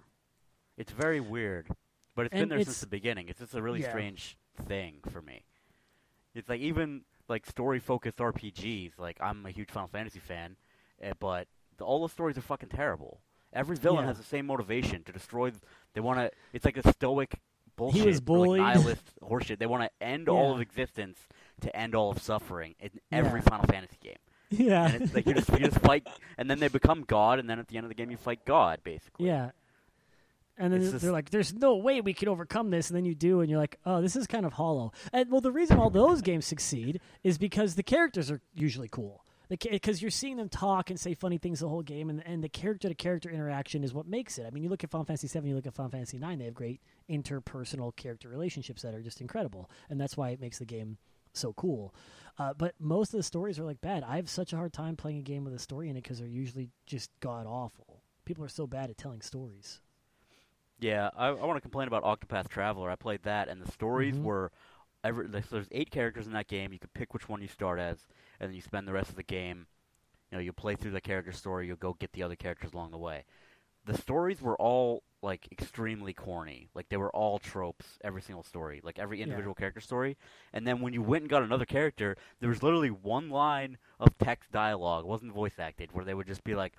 It's very weird, but it's And been there it's- since the beginning. It's just a really Yeah. strange thing for me. It's like even like story focused RPGs. Like I'm a huge Final Fantasy fan, eh, but the, all the stories are fucking terrible. Every villain Yeah. has the same motivation to destroy. th- They want to. It's like a stoic bullshit. was bullied. Like nihilist horseshit. They want to end all of existence to end all of suffering in every Yeah. Final Fantasy game. yeah, And it's like you just you just fight, and then they become God, and then at the end of the game you fight God, basically. yeah. And then It's they're just- like, "There's no way we can overcome this," and then you do, and you're like, "Oh, this is kind of hollow." And well, the reason all those games succeed is because the characters are usually cool. Because you're seeing them talk and say funny things the whole game, and, and the character to character interaction is what makes it. I mean, you look at Final Fantasy VII, you look at Final Fantasy IX, they have great interpersonal character relationships that are just incredible, and that's why it makes the game so cool. Uh, but most of the stories are like bad. I have such a hard time playing a game with a story in it because they're usually just god awful. People are so bad at telling stories. Yeah, I, I want to complain about Octopath Traveler. I played that, and the stories Mhm. were every. There's, there's eight characters in that game. You could pick which one you start as, and then you spend the rest of the game. You know, you play through the character story. You'll go get the other characters along the way. The stories were all like extremely corny. Like they were all tropes. Every single story, like every Yeah. individual character story. And then when you went and got another character, there was literally one line of text dialogue. It wasn't voice acted, where they would just be like,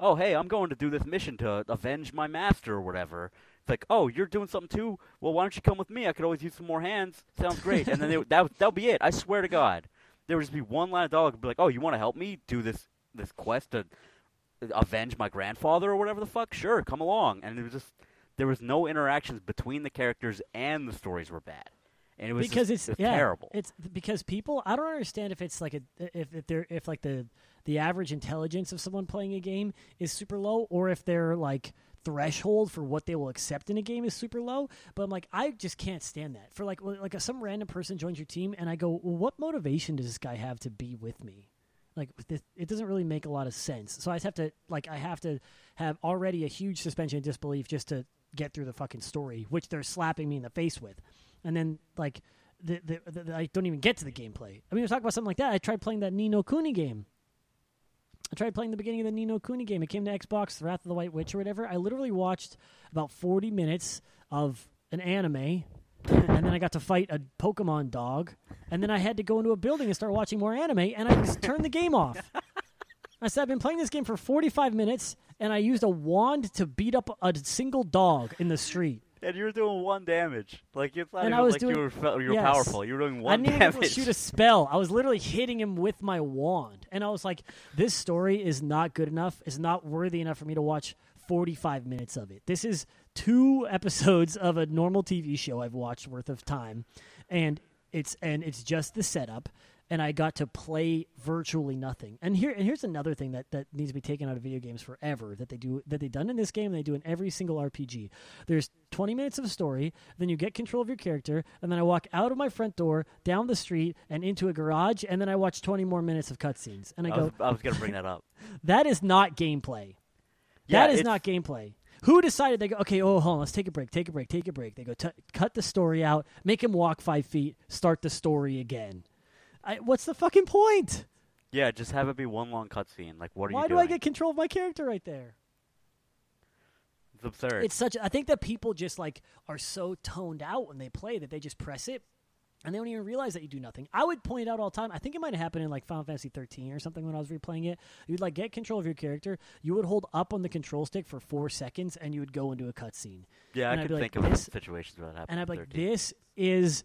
"Oh, hey, I'm going to do this mission to avenge my master or whatever." Like, oh, you're doing something too. Well, why don't you come with me? I could always use some more hands. Sounds great. and then they, that that'll be it. I swear to God, there would just be one line of dialogue. Be like, oh, you want to help me do this this quest to avenge my grandfather or whatever the fuck? Sure, come along. And it was just there was no interactions between the characters, and the stories were bad. And it was because just, it's it was yeah, terrible. It's because people. I don't understand if it's like a if if they're if like the the average intelligence of someone playing a game is super low, or if they're like threshold for what they will accept in a game is super low. But I'm like, I just can't stand that. For like like a, some random person joins your team, and I go, well, what motivation does this guy have to be with me? Like this, it doesn't really make a lot of sense. So I just have to like I have to have already a huge suspension of disbelief just to get through the fucking story, which they're slapping me in the face with, and then like. The, the, the, I don't even get to the gameplay. I mean, we talk about something like that. I tried playing that Ni no Kuni game. I tried playing the beginning of the Ni no Kuni game. It came to Xbox, Wrath of the White Witch or whatever. I literally watched about 40 minutes of an anime, and then I got to fight a Pokemon dog, and then I had to go into a building and start watching more anime, and I just turned the game off. I said, I've been playing this game for 45 minutes, and I used a wand to beat up a single dog in the street. And you were doing one damage. Like it's not And I was like doing- you were you were yes. powerful. You were doing one. I didn't even get to shoot a spell. I was literally hitting him with my wand, and I was like, "This story is not good enough. It's not worthy enough for me to watch 45 minutes of it. This is two episodes of a normal TV show I've watched worth of time, and it's and it's just the setup." And I got to play virtually nothing. And here and here's another thing that, that needs to be taken out of video games forever that they do that they've done in this game and they do in every single RPG. There's 20 minutes of a story, then you get control of your character, and then I walk out of my front door, down the street, and into a garage, and then I watch 20 more minutes of cutscenes. And I I go, was, I was gonna bring that up. that is not gameplay. Yeah, that is not gameplay. Who decided they go, okay, oh, hold on, let's take a break, take a break, take a break. They go, "T- cut the story out, make him walk five feet, start the story again. I, what's the fucking point? Yeah, just have it be one long cutscene. Like, what are Why you do? I get control of my character right there? It's absurd. It's such. I think that people just like are so toned out when they play that they just press it, and they don't even realize that you do nothing. I would point it out all the time. I think it might have happened in like Final Fantasy 13 or something when I was replaying it. You'd like get control of your character. You would hold up on the control stick for four seconds, and you would go into a cutscene. yeah, and I I'd could be like, think of this- situations where that happened. And I'd be like, 13. this is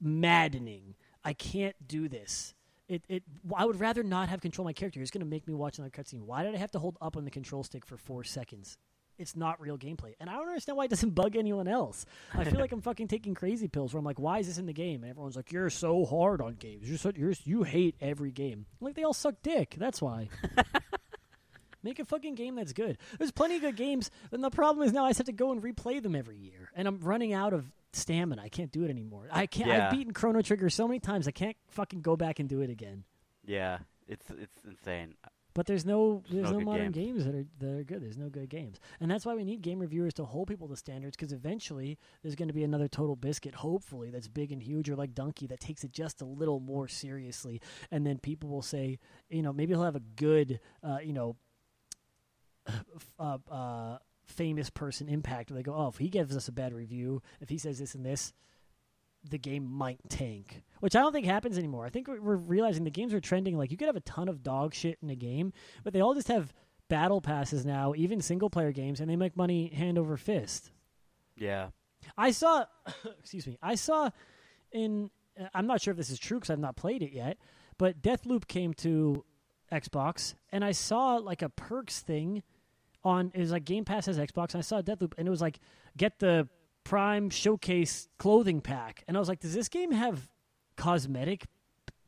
maddening. I can't do this. It, it, I would rather not have control of my character. It's going to make me watch another cutscene. Why did I have to hold up on the control stick for four seconds? It's not real gameplay. And I don't understand why it doesn't bug anyone else. I feel like I'm fucking taking crazy pills where I'm like, why is this in the game? And everyone's like, you're so hard on games. You're so, you're, you hate every game. Like, they all suck dick. That's why. Make a fucking game that's good. There's plenty of good games, and the problem is now I just have to go and replay them every year, and I'm running out of stamina. I can't do it anymore. I can't. Yeah. I've beaten Chrono Trigger so many times. I can't fucking go back and do it again. Yeah, it's it's insane. But there's no there's no no, modern games. games. that are that are good. There's no good games, and that's why we need game reviewers to hold people to standards. Because eventually there's going to be another Total Biscuit, hopefully that's big and huge, or like Dunkey that takes it just a little more seriously, and then people will say, you know, maybe he'll have a good, uh, you know, uh, uh, famous person impact. They go, oh, if he gives us a bad review, if he says this and this, the game might tank, which I don't think happens anymore. I think we're we're realizing the games are trending. Like you could have a ton of dog shit in a game, but they all just have battle passes now, even single player games, and they make money hand over fist. Yeah, I saw, excuse me, I saw in. uh, I'm not sure if this is true because I've not played it yet, but Deathloop came to Xbox, and I saw like a perks thing on. It was like Game Pass has Xbox, and I saw Deathloop, and it was like get the Prime Showcase clothing pack, and I was like, does this game have cosmetic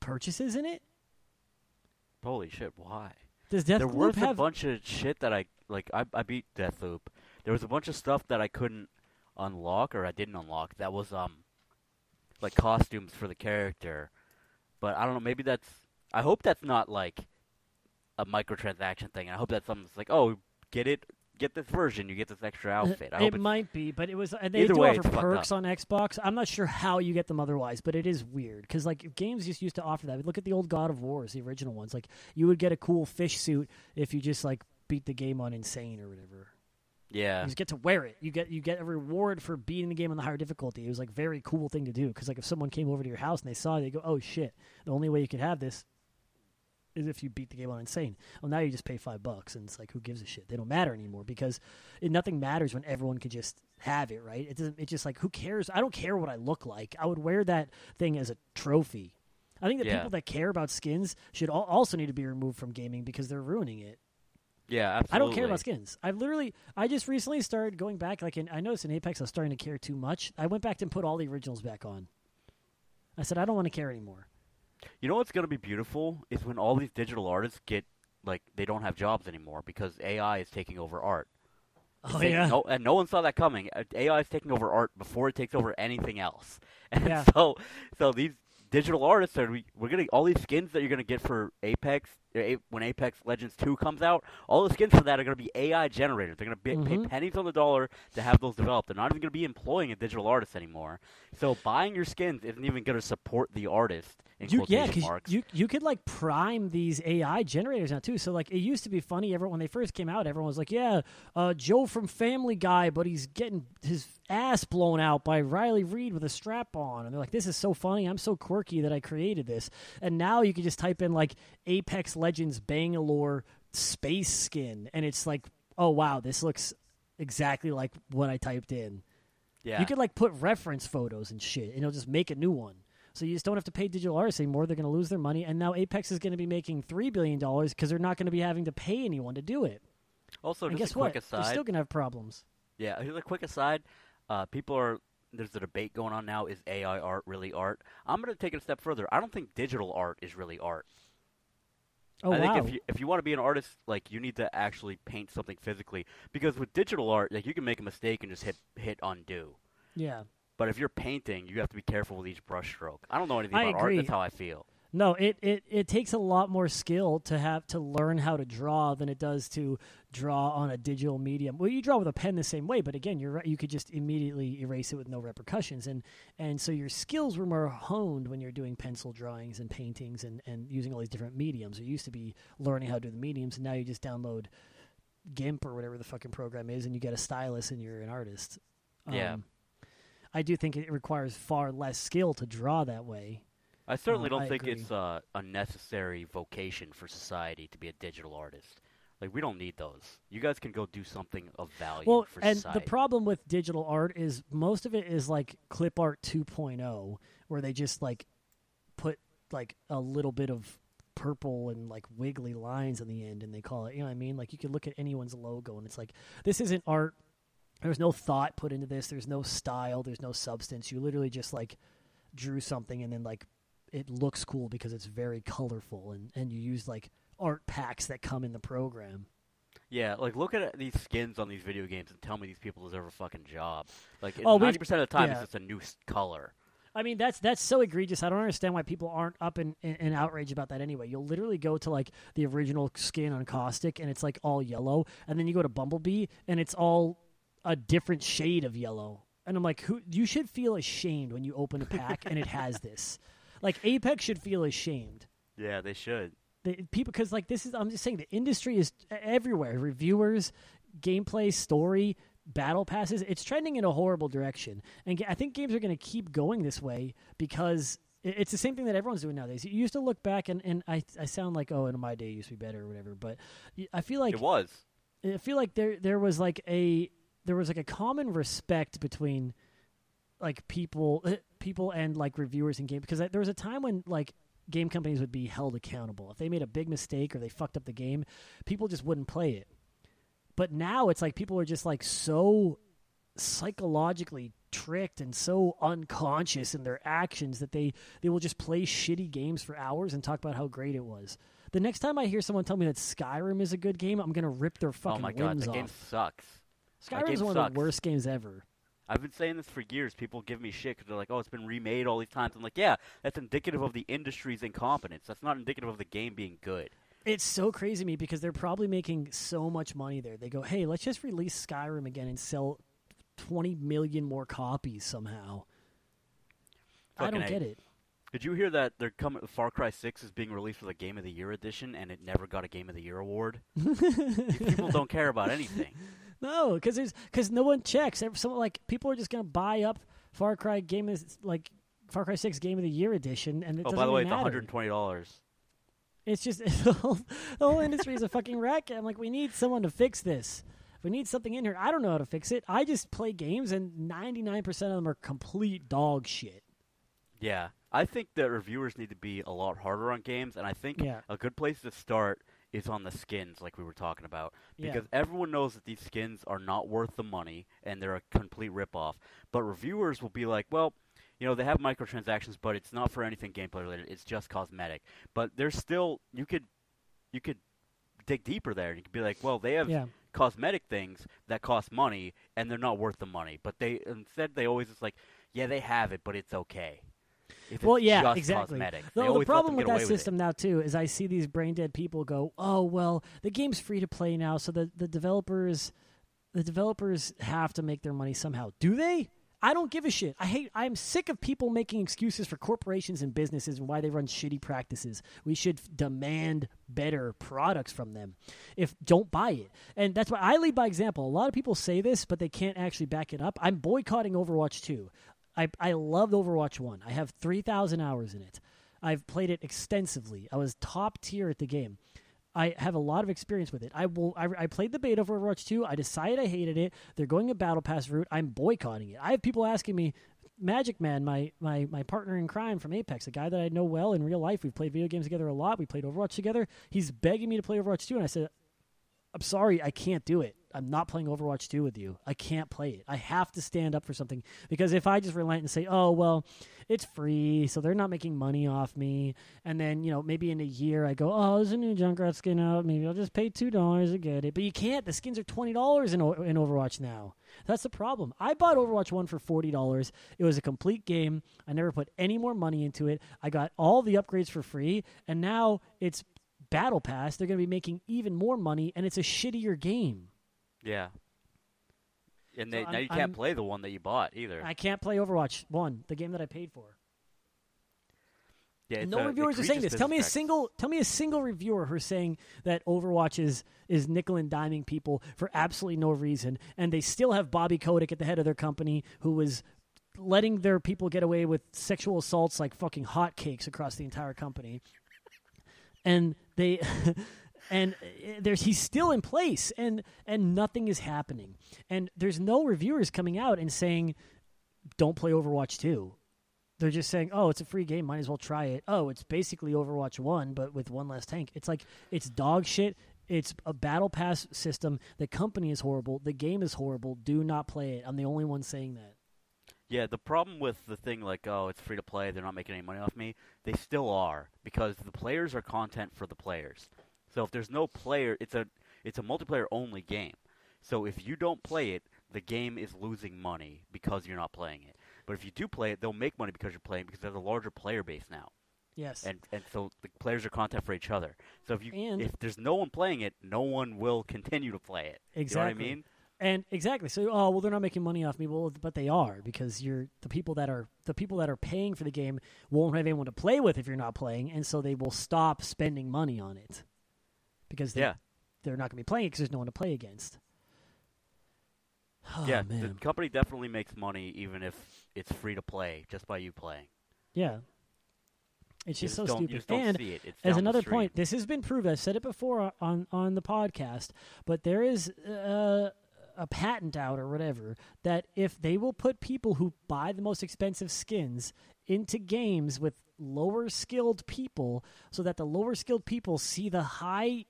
purchases in it? holy shit! Why? Does there Deathloop was a bunch of shit that I like. I I beat Deathloop. There was a bunch of stuff that I couldn't unlock or I didn't unlock. That was um like costumes for the character. But I don't know. Maybe that's. I hope that's not like a microtransaction thing. I hope that's something that's like, oh, get it, get this version, you get this extra outfit. I it might be, but it was. uh, They do way, offer perks on Xbox. I'm not sure how you get them otherwise, but it is weird because like games just used to offer that. Look at the old God of Wars, the original ones. Like you would get a cool fish suit if you just like beat the game on insane or whatever. yeah, You just get to wear it. You get you get a reward for beating the game on the higher difficulty. It was like very cool thing to do because like if someone came over to your house and they saw it, they go, "Oh shit! The only way you could have this is if you beat the game on insane." Well, now you just pay five bucks, and it's like, who gives a shit? They don't matter anymore because it, nothing matters when everyone could just have it, right? It doesn't. It's just like who cares? I don't care what I look like. I would wear that thing as a trophy. I think the Yeah. people that care about skins should al- also need to be removed from gaming because they're ruining it. Yeah, absolutely. I don't care about skins. I've literally, I just recently started going back. Like, in, I noticed in Apex, I was starting to care too much. I went back and put all the originals back on. I said, I don't want to care anymore. You know what's going to be beautiful is when all these digital artists get like they don't have jobs anymore because AI is taking over art. Oh They- yeah, no, and no one saw that coming. Uh, AI is taking over art before it takes over anything else. And Yeah. so, so these digital artists are we, we're getting all these skins that you're going to get for Apex uh, when Apex Legends 2 comes out. All the skins for that are going to be AI generated. They're going to be pay pennies on the dollar to have those developed. They're not even going to be employing a digital artist anymore. So buying your skins isn't even going to support the artist. You, yeah, because marks. you you could like prime these AI generators now too. So like it used to be funny. Everyone when they first came out, everyone was like, "Yeah, uh, Joe from Family Guy," but he's getting his ass blown out by Riley Reid with a strap on, and they're like, "This is so funny. I'm so quirky that I created this." And now you can just type in like Apex Legends Bangalore space skin, and it's like, "Oh wow, this looks exactly like what I typed in." yeah. You could like put reference photos and shit, and it'll just make a new one. So you just don't have to pay digital artists anymore. They're going to lose their money, and now Apex is going to be making three billion dollars because they're not going to be having to pay anyone to do it. also, and just guess a what? quick They're still going to have problems. Yeah, here's a quick aside. Uh, people are there's a debate going on now. Is AI art really art? I'm going to take it a step further. I don't think digital art is really art. Oh I wow! think if you if you want to be an artist, like you need to actually paint something physically. Because with digital art, like you can make a mistake and just hit hit undo. yeah. But if you're painting, you have to be careful with each brush stroke. I don't know anything I about agree. art. That's how I feel. No, it, it, it takes a lot more skill to have to learn how to draw than it does to draw on a digital medium. Well, you draw with a pen the same way, but again, you're right. You could just immediately erase it with no repercussions, and and so your skills were more honed when you're doing pencil drawings and paintings and and using all these different mediums. It used to be learning how to do the mediums, and now you just download GIMP or whatever the fucking program is, and you get a stylus, and you're an artist. Yeah. Um, I do think it requires far less skill to draw that way. I certainly Uh, don't I think agree. it's uh, a necessary vocation for society to be a digital artist. Like we don't need those. You guys can go do something of value well, and society. the problem with digital art is most of it is like clip art 2.0, where they just like put like a little bit of purple and like wiggly lines on the end, and they call it. You know what I mean? Like you can look at anyone's logo, and it's like this isn't art. There's no thought put into this. There's no style. There's no substance. You literally just like drew something, and then like it looks cool because it's very colorful, and and you use like art packs that come in the program. Yeah, like look at these skins on these video games and tell me these people deserve a fucking job. Like Oh, ninety percent of the time, yeah. it's just a new color. I mean, that's that's so egregious. I don't understand why people aren't up in, in, in outrage about that anyway. You'll literally go to like the original skin on Caustic, and it's like all yellow, and then you go to Bumblebee, and it's all a different shade of yellow. And I'm like, who? You should feel ashamed when you open a pack and it has this. Like Apex should feel ashamed. Yeah, they should. People, because like this is, I'm just saying, the industry is everywhere. Reviewers, gameplay, story, battle passes. It's trending in a horrible direction, and I think games are going to keep going this way because it's the same thing that everyone's doing nowadays. You used to look back, and, and I I sound like oh, in my day it used to be better or whatever, but I feel like it was. I feel like there there was like a there was like a common respect between like people eh, people and like reviewers in game because there was a time when like game companies would be held accountable if they made a big mistake or they fucked up the game people just wouldn't play it but now it's like people are just like so psychologically tricked and so unconscious in their actions that they they will just play shitty games for hours and talk about how great it was the next time I hear someone tell me that Skyrim is a good game, I'm gonna rip their oh fucking oh my god, off. game sucks. Skyrim's one of the worst games ever. I've been saying this for years. People give me shit because they're like, "Oh, it's been remade all these times." I'm like, "Yeah, that's indicative of the industry's incompetence. That's not indicative of the game being good." It's so crazy to me because they're probably making so much money there. They go, "Hey, let's just release Skyrim again and sell 20 million more copies somehow." I don't get it. Did you hear that they're coming? Far Cry Six is being released for a Game of the Year edition, and it never got a Game of the Year award. People don't care about anything. No, because there's because no one checks. Ev- Some like people are just gonna buy up Far Cry game of like Far Cry Six Game of the Year edition, and it Oh, by the way, even it's matter. 120 dollars. It's just the whole, the whole industry is a fucking wreck. I'm like, we need someone to fix this. we need something in here. I don't know how to fix it. I just play games, and ninety nine percent of them are complete dog shit. Yeah, I think that reviewers need to be a lot harder on games, and I think Yeah. a good place to start is on the skins, like we were talking about, Yeah. because everyone knows that these skins are not worth the money and they're a complete ripoff. But reviewers will be like, well, you know, they have microtransactions, but it's not for anything gameplay related. It's just cosmetic. But there's still you could you could dig deeper there. and You could be like, well, they have Yeah. cosmetic things that cost money and they're not worth the money. But they instead they always just like, yeah, they have it, but it's okay. If Well, yeah, exactly. Cosmetic. The, the problem with that away system now too is I see these brain dead people go, "Oh well, the game's free to play now, so the the developers, the developers have to make their money somehow." Do they? I don't give a shit. I hate. I'm sick of people making excuses for corporations and businesses and why they run shitty practices. We should demand better products from them. If don't buy it, and that's why I lead by example. A lot of people say this, but they can't actually back it up. I'm boycotting Overwatch 2. I I loved Overwatch 1. I have 3,000 hours in it. I've played it extensively. I was top tier at the game. I have a lot of experience with it. I will. I, I played the beta for Overwatch 2. I decided I hated it. They're going a battle pass route. I'm boycotting it. I have people asking me, Magic Man, my, my, my partner in crime from Apex, a guy that I know well in real life. We've played video games together a lot. We played Overwatch together. He's begging me to play Overwatch 2, and I said, I'm sorry, I can't do it. I'm not playing Overwatch 2 with you. I can't play it. I have to stand up for something because if I just relent and say, "Oh, well, it's free, so they're not making money off me," and then, you know, maybe in a year I go, "Oh, there's a new Junkrat skin out. Maybe I'll just pay $2 to get it." But you can't. The skins are $20 in O- in Overwatch now. That's the problem. I bought Overwatch 1 for $40. It was a complete game. I never put any more money into it. I got all the upgrades for free, and now it's Battle Pass. They're going to be making even more money, and it's a shittier game. Yeah. And So they, now I'm- you can't I'm- play the one that you bought either. I can't play Overwatch 1, the game that I paid for. yeah, no a reviewers are saying this. Tell me a practice. single tell me a single reviewer who's saying that Overwatch is is nickel and diming people for absolutely no reason and they still have Bobby Kotick at the head of their company who was letting their people get away with sexual assaults like fucking hotcakes across the entire company. And they and uh, there's he's still in place and and nothing is happening. And there's no reviewers coming out and saying don't play Overwatch 2 they're just saying, "Oh, it's a free game, might as well try it." Oh, it's basically Overwatch 1 but with one less tank. It's like it's dog shit. It's a battle pass system. The company is horrible. The game is horrible. Do not play it. I'm the only one saying that. Yeah, the problem with the thing like, oh, it's free to play, they're not making any money off me, they still are because the players are content for the players. So if there's no player, it's a it's a multiplayer only game. So if you don't play it, the game is losing money because you're not playing it. But if you do play it, they'll make money because you're playing because there's a larger player base now. Yes. And and so the players are content for each other. So if you And- if there's no one playing it, no one will continue to play it. Exactly. You know what I mean? And exactly. So, oh well, they're not making money off me. Well, but they are because you're the people that are the people that are paying for the game won't have anyone to play with if you're not playing, and so they will stop spending money on it because they, Yeah. they're not going to be playing because there's no one to play against. Oh, yeah, man. the company definitely makes money even if it's free to play just by you playing. Yeah. It's You just so stupid. Just and see it. It's as another point, this has been proved. I've said it before on on the podcast, but there is uh, a patent out or whatever that if they will put people who buy the most expensive skins into games with lower skilled people, so that the lower skilled people see the high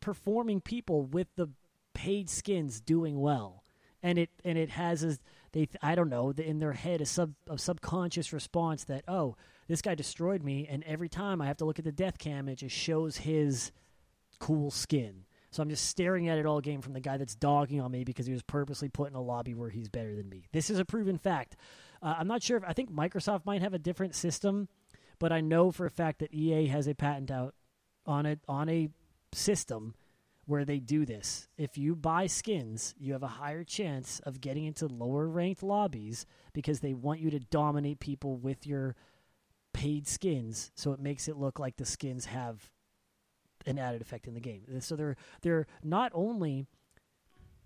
performing people with the paid skins doing well, and it and it has a they I don't know in their head a sub a subconscious response that oh this guy destroyed me, and every time I have to look at the death cam, it just shows his cool skin. So I'm just staring at it all game from the guy that's dogging on me because he was purposely put in a lobby where he's better than me. This is a proven fact. Uh, I'm not sure if I think Microsoft might have a different system, but I know for a fact that EA has a patent out on it on a system where they do this. If you buy skins, you have a higher chance of getting into lower ranked lobbies because they want you to dominate people with your paid skins, so it makes it look like the skins have an added effect in the game. So they're they're not only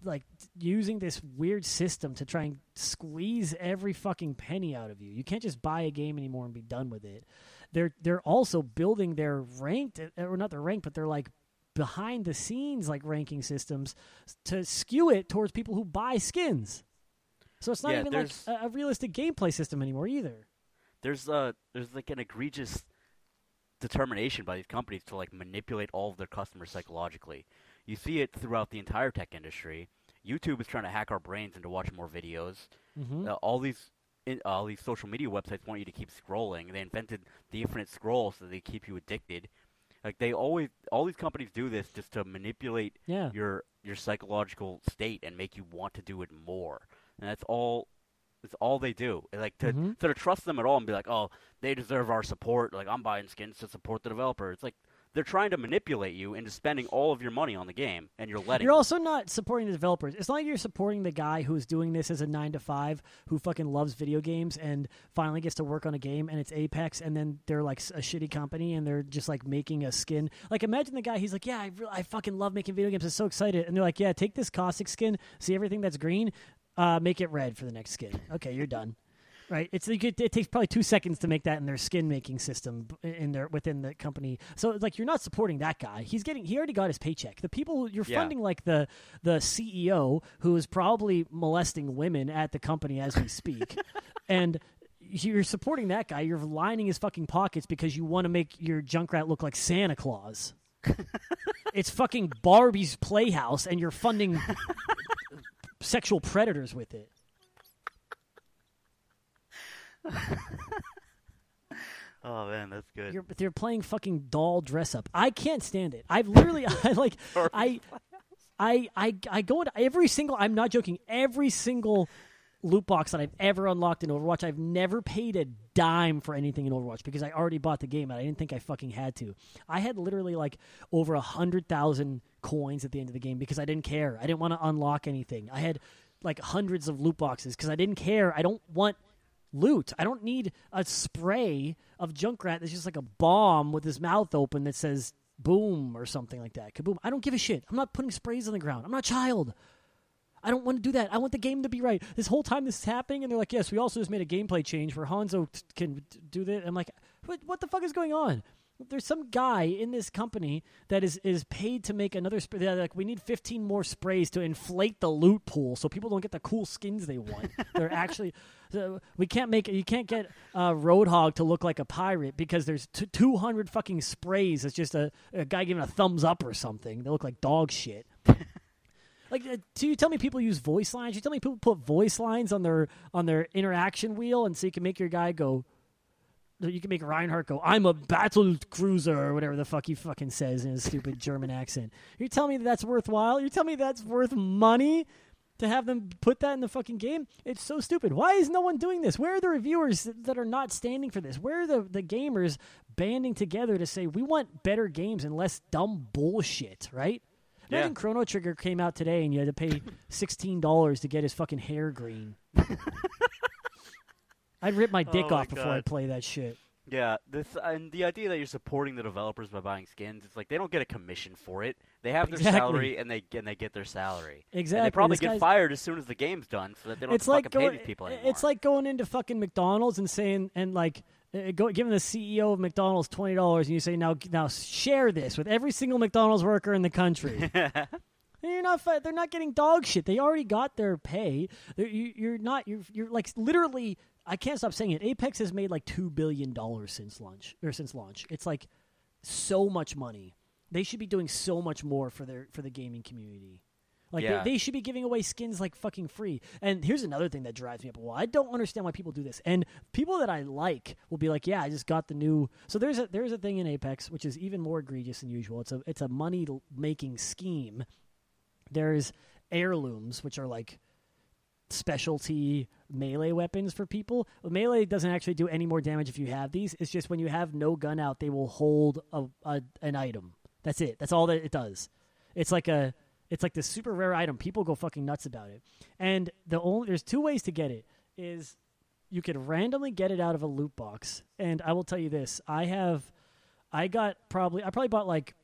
like using this weird system to try and squeeze every fucking penny out of you. You can't just buy a game anymore and be done with it. They're they're also building their ranked or not their rank, but they're like behind the scenes like ranking systems to skew it towards people who buy skins. So it's not Yeah, even like a, a realistic gameplay system anymore either. there's uh there's like an egregious determination by these companies to like manipulate all of their customers psychologically. You see it throughout the entire tech industry. YouTube is trying to hack our brains into watching more videos. Mm-hmm. Uh, all these in, all these social media websites want you to keep scrolling. They invented the infinite scroll so they keep you addicted. Like they always, all these companies do this just to manipulate Yeah. your your psychological state and make you want to do it more. And that's all. That's all they do. And, Like to Mhm. so to trust them at all and be like, oh, they deserve our support. Like I'm buying skins to support the developer. It's like they're trying to manipulate you into spending all of your money on the game, and you're letting. You're them. also not supporting the developers. It's not like you're supporting the guy who's doing this as a nine to five, who fucking loves video games and finally gets to work on a game, and it's Apex, and then they're like a shitty company, and they're just like making a skin. Like imagine the guy, he's like, yeah, I, re- I fucking love making video games. I'm so excited, and they're like, yeah, take this caustic skin, see everything that's green, uh, make it red for the next skin. Okay, you're done. Right, it's like it, it takes probably two seconds to make that in their skin making system in their within the company. So it's like you're not supporting that guy. He's getting he already got his paycheck. The people you're Yeah. funding like the the CEO who is probably molesting women at the company as we speak, and you're supporting that guy. You're lining his fucking pockets because you want to make your Junkrat look like Santa Claus. it's fucking Barbie's Playhouse, and you're funding sexual predators with it. Oh man, that's good. You're they're playing fucking doll dress up. I can't stand it. I've literally I like I I I I go into every single I'm not joking, every single loot box that I've ever unlocked in Overwatch, I've never paid a dime for anything in Overwatch because I already bought the game and I didn't think I fucking had to. I had literally like over a hundred thousand coins at the end of the game because I didn't care. I didn't want to unlock anything. I had like hundreds of loot boxes because I didn't care. I don't want loot. I don't need a spray of Junkrat that's just like a bomb with his mouth open that says boom or something like that. Kaboom. I don't give a shit. I'm not putting sprays on the ground. I'm not a child. I don't want to do that. I want the game to be right. This whole time this is happening, and they're like, yes, we also just made a gameplay change where Hanzo t- can do that. I'm like, what, what the fuck is going on? There's some guy in this company that is, is paid to make another spray. They're like, we need 15 more sprays to inflate the loot pool so people don't get the cool skins they want. they're actually, so we can't make you can't get uh, Roadhog to look like a pirate because there's t- 200 fucking sprays. It's just a, a guy giving a thumbs up or something. They look like dog shit. Like, uh, do you tell me people use voice lines? You tell me people put voice lines on their on their interaction wheel, and so you can make your guy go. You can make Reinhardt go. I'm a battle cruiser, or whatever the fuck he fucking says in his stupid German accent. You tell me that that's worthwhile? You tell me that's worth money to have them put that in the fucking game? It's so stupid. Why is no one doing this? Where are the reviewers that are not standing for this? Where are the the gamers banding together to say we want better games and less dumb bullshit? Right? Yeah. Chrono Trigger came out today and you had to pay sixteen dollars to get his fucking hair green. I'd rip my dick Oh my off before I play that shit. Yeah, this and the idea that you're supporting the developers by buying skins, it's like they don't get a commission for it. They have their Exactly. salary and they and they get their salary. Exactly. And they probably get fired as soon as the game's done, so that they don't It's like fucking going. pay these people anymore. It's like going into fucking McDonald's and saying and like uh, go, giving the CEO of McDonald's twenty dollars and you say now now share this with every single McDonald's worker in the country. You're not. They're not getting dog shit. They already got their pay. They're, you, you're not. You're, you're like literally. I can't stop saying it. Apex has made like two billion dollars since launch or since launch. It's like so much money. They should be doing so much more for their for the gaming community. Like Yeah. they, they should be giving away skins like fucking free. And here's another thing that drives me up. Well, I don't understand why people do this. And people that I like will be like, "Yeah, I just got the new." So there's a there's a thing in Apex which is even more egregious than usual. It's a it's a money making scheme. There's heirlooms which are like specialty melee weapons for people. Melee doesn't actually do any more damage if you have these. It's just when you have no gun out, they will hold a, a an item. That's it. That's all that it does. It's like a it's like this super rare item. People go fucking nuts about it. And the only there's two ways to get it. Is you could randomly get it out of a loot box. And I will tell you this: I have, I got probably I probably bought like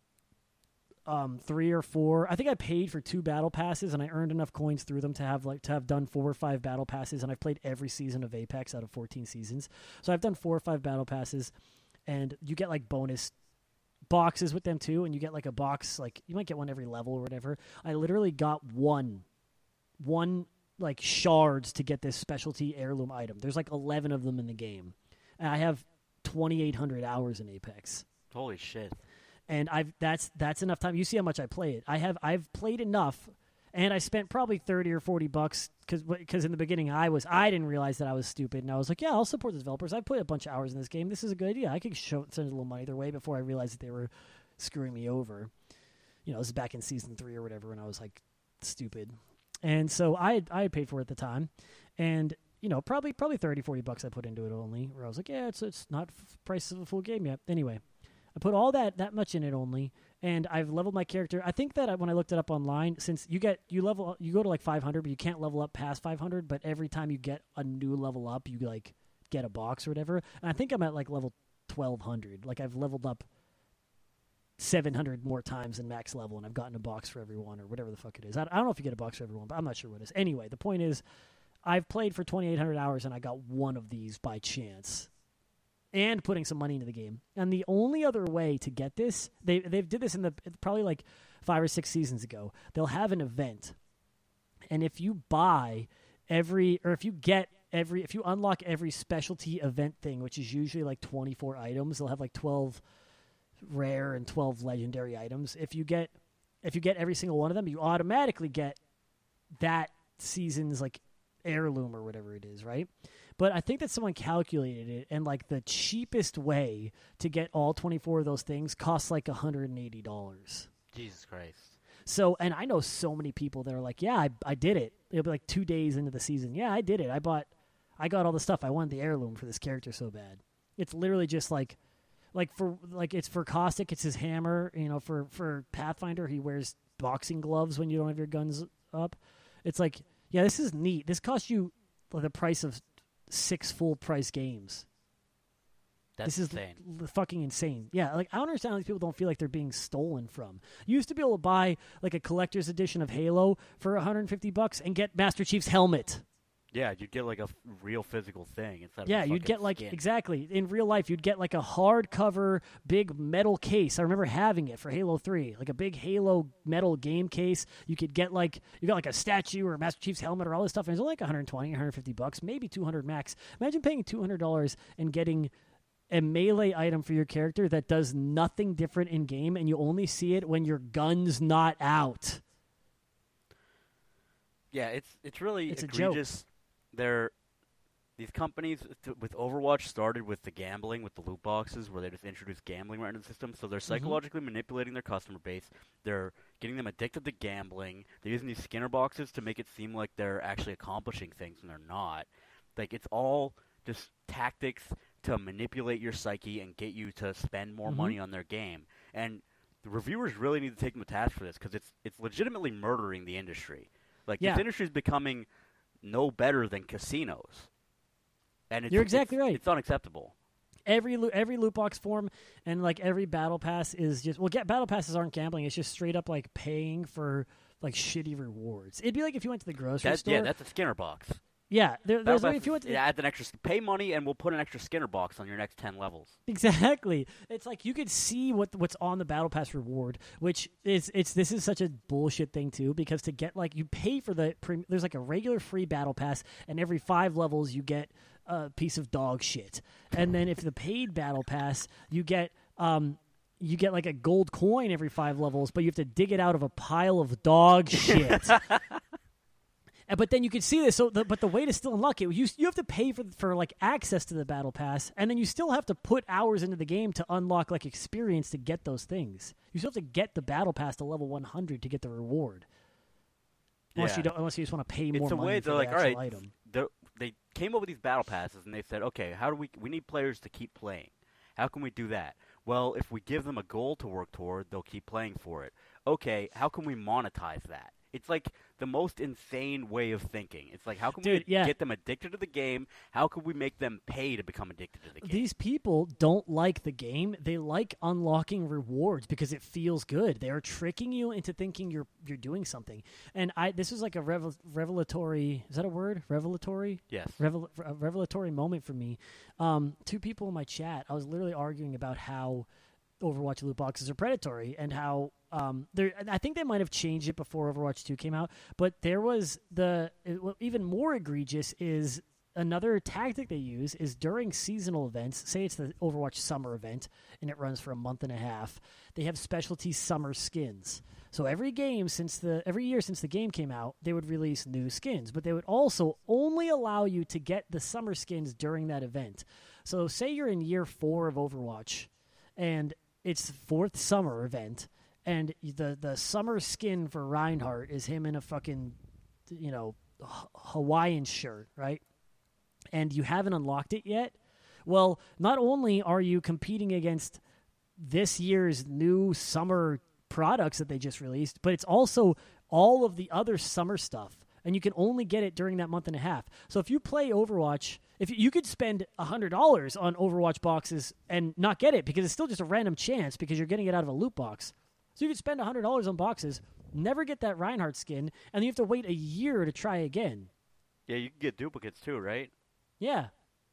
um, three or four. I think I paid for two battle passes, and I earned enough coins through them to have like to have done four or five battle passes. And I've played every season of Apex out of fourteen seasons, so I've done four or five battle passes, and you get like bonus boxes with them too, and you get like a box, like you might get one every level or whatever. I literally got one, one like shards to get this specialty heirloom item. There's like 11 of them in the game, and I have 2,800 hours in Apex Holy shit! And I've that's that's enough time. You see how much I play it. I have I've played enough, and I spent probably thirty or forty bucks because because in the beginning I was I didn't realize that I was stupid, and I was like, yeah, I'll support the developers. I put a bunch of hours in this game. This is a good idea. I could show, send a little money their way before I realized that they were screwing me over. You know, this is back in season three or whatever when I was like stupid, and so I I paid for it at the time, and you know probably probably 30 40 bucks I put into it only. Where I was like, yeah, it's it's not f- price of a full game yet. Anyway. I put all that that much in it only, and I've leveled my character. I think that I, when I looked it up online, since you get you level you go to like 500, but you can't level up past 500. But every time you get a new level up, you like get a box or whatever. And I think I'm at like level 1200. Like I've leveled up 700 more times than max level, and I've gotten a box for everyone or whatever the fuck it is. I, I don't know if you get a box for everyone, but I'm not sure what it is. Anyway, the point is, I've played for 2,800 hours, and I got one of these by chance and putting some money into the game. And the only other way to get this, they they've did this in the probably like five or six seasons ago. They'll have an event, and if you buy every or if you get every if you unlock every specialty event thing, which is usually like twenty four items, they'll have like twelve rare and twelve legendary items. If you get if you get every single one of them, you automatically get that season's like heirloom or whatever it is, right? But I think that someone calculated it, and like the cheapest way to get all 24 of those things costs like $180. Jesus Christ! So, and I know so many people that are like, yeah, I, I did it. It'll be like two days into the season. Yeah, I did it. I bought, I got all the stuff. I wanted the heirloom for this character so bad. It's literally just like, like for like it's for Caustic, it's his hammer. You know, for for Pathfinder, he wears boxing gloves when you don't have your guns up. It's like, yeah, this is neat. This costs you the price of six full price games. That's this is insane. l- fucking insane. Yeah, like I don't understand how these people don't feel like they're being stolen from. You used to be able to buy like a collector's edition of Halo for 150 bucks and get Master Chief's helmet. Yeah, you'd get like a f- real physical thing instead of Yeah, you'd get like skin. exactly in real life. You'd get like a hardcover big metal case. I remember having it for Halo Three, like a big Halo metal game case. You could get like you got like a statue or a Master Chief's helmet or all this stuff, and it's only like 120, 150 bucks, maybe 200 max. Imagine paying 200 dollars and getting a melee item for your character that does nothing different in game, and you only see it when your gun's not out. Yeah, it's it's really It's a joke. egregious. They're these companies with Overwatch started with the gambling, with the loot boxes, where they just introduced gambling right into the system. So they're Mm-hmm. psychologically manipulating their customer base. They're getting them addicted to gambling. They're using these Skinner boxes to make it seem like they're actually accomplishing things, and they're not. Like it's all just tactics to manipulate your psyche and get you to spend more Mhm. money on their game. And the reviewers really need to take them to task for this because it's it's legitimately murdering the industry. Like Yeah. this industry is becoming no better than casinos. And it's, You're exactly it's- right. It's unacceptable. every every loot box form and like every battle pass is just well get battle passes aren't gambling it's just straight up like paying for like shitty rewards it'd be like if you went to the grocery That's, store yeah, that's a Skinner box. Yeah there, there's if you to, it an extra pay money, and we'll put an extra Skinner box on your next ten levels. exactly. It's like you could see what what's on the battle pass reward which is it's this is such a bullshit thing too because to get like you pay for the pre- there's like a regular free battle pass and every five levels you get a piece of dog shit. And then if the paid battle pass you get um you get like a gold coin every five levels but you have to dig it out of a pile of dog shit But then you can see this. So, the, but the way to still unlock it, you you have to pay for for like access to the battle pass, and then you still have to put hours into the game to unlock like experience to get those things. You still have to get the battle pass to level one hundred to get the reward. Unless Yeah. you don't, unless you just want to pay more it's a money way they're the like, all right, item. they came up with these battle passes, and they said, okay, how do we? We need players to keep playing. How can we do that? Well, if we give them a goal to work toward, they'll keep playing for it. Okay, how can we monetize that? It's like the most insane way of thinking. It's like how can Dude, we yeah. get them addicted to the game? How can we make them pay to become addicted to the game? These people don't like the game. They like unlocking rewards because it feels good. They are tricking you into thinking you're you're doing something. And I this was like a revel, revelatory. Is that a word? Revelatory. yes. revel- a revelatory moment for me. Um, two people in my chat, I was literally arguing about how Overwatch loot boxes are predatory and how um, there. I think they might have changed it before Overwatch Two came out, but there was the even more egregious is another tactic they use is during seasonal events. Say it's the Overwatch summer event and it runs for a month and a half. They have specialty summer skins. So every game since the every year since the game came out, they would release new skins, but they would also only allow you to get the summer skins during that event. So say you're in year 4 of Overwatch and it's fourth summer event and the the summer skin for Reinhardt is him in a fucking you know Hawaiian shirt, right? And you haven't unlocked it yet. Well, not only are you competing against this year's new summer products that they just released, but it's also all of the other summer stuff. And you can only get it during that month and a half. So if you play Overwatch, if you, could spend hundred dollars on Overwatch boxes and not get it because it's still just a random chance because you're getting it out of a loot box. So you could spend hundred dollars on boxes, never get that Reinhardt skin, and then you have to wait a year to try again. Yeah, you can get duplicates too, right? Yeah,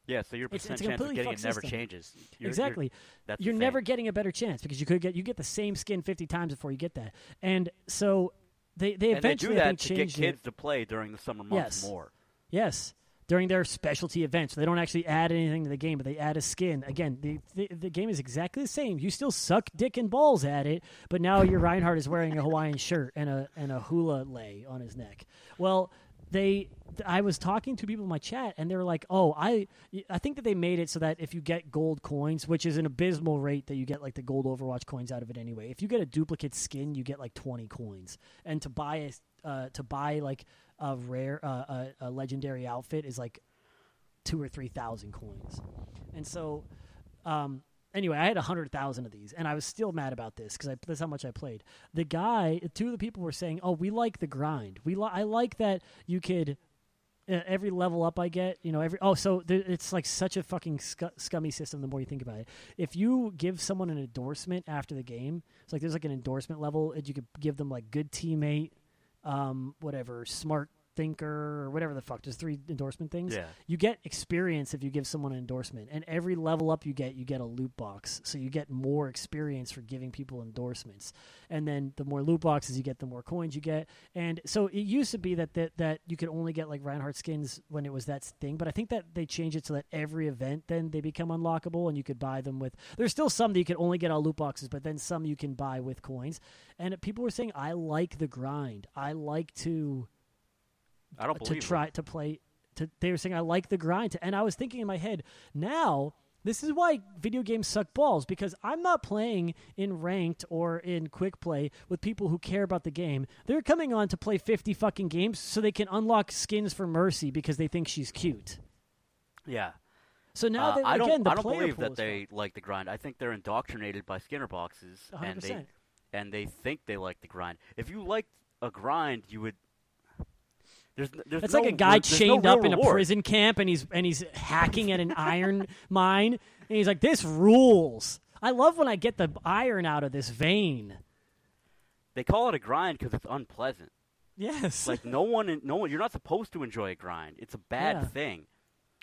Yeah, so your It's- percent it's a chance of getting it never system. changes. You're- you're- exactly. that's you're never getting a better chance because you could get you get the same skin 50 times before you get that. And so they they and they eventually do that to get kids it. to play during the summer months Yes. more. Yes. During their specialty events, they don't actually add anything to the game, but they add a skin. Again, the, the the game is exactly the same. You still suck dick and balls at it, but now your Reinhardt is wearing a Hawaiian shirt and a and a hula lei on his neck. Well, they I was talking to people in my chat and they were like, "Oh, I I think that they made it so that if you get gold coins, which is an abysmal rate that you get like the gold Overwatch coins out of it anyway. If you get a duplicate skin, you get like 20 coins. And to buy a uh, to buy like a rare uh, a, a legendary outfit is like 2 or 3,000 coins. And so um anyway, I had a hundred thousand of these, and I was still mad about this because that's how much I played. The guy, two of the people were saying, "Oh, we like the grind. We li- I like that you could." Every level up I get, you know, every oh, so it's like such a fucking scu- scummy system. The more you think about it, if you give someone an endorsement after the game, it's like there's like an endorsement level, and you could give them like good teammate, um, whatever, smart thinker, or whatever the fuck. There's three endorsement things Yeah. you get experience if you give someone an endorsement. And every level up you get you get a loot box. So you get more experience for giving people endorsements. And then the more loot boxes you get the more coins you get. And so it used to be that that, that you could only get like reinhardt skins when it was that thing. But i think that they changed it so that every event then they become unlockable and you could buy them with there's still some that you can only get of loot boxes but then some you can buy with coins. And people were saying i like the grind. I like to I don't believe to try to play. To, they were saying I like the grind, and I was thinking in my head now. This is why video games suck balls because I'm not playing in ranked or in quick play with people who care about the game. They're coming on to play 50 fucking games so they can unlock skins for Mercy because they think she's cute. Yeah. So now Uh, that I again don't. the I don't believe that they like the grind. I think they're indoctrinated by Skinner boxes, 100%. and they and they think they like the grind. If you liked a grind, you would. There's, there's It's no like a guy no chained real up in a prison camp and he's and he's hacking at an iron mine and he's like this rules. I love when I get the iron out of this vein. They call it a grind because it's unpleasant. Yes. Like no one, no one. You're not supposed to enjoy a grind. It's a bad Yeah. thing.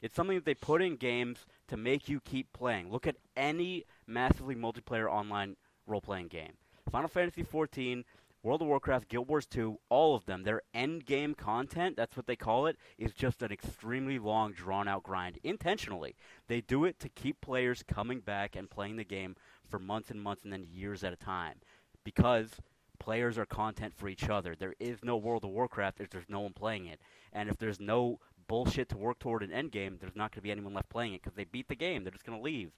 It's something that they put in games to make you keep playing. Look at any massively multiplayer online role-playing game. Final Fantasy XIV, World of Warcraft, Guild Wars 2, all of them, their end game content, that's what they call it, is just an extremely long, drawn out grind intentionally. They do it to keep players coming back and playing the game for months and months and then years at a time. Because players are content for each other. There is no World of Warcraft if there's no one playing it. And if there's no bullshit to work toward an end game, there's not going to be anyone left playing it because they beat the game. They're just going to leave.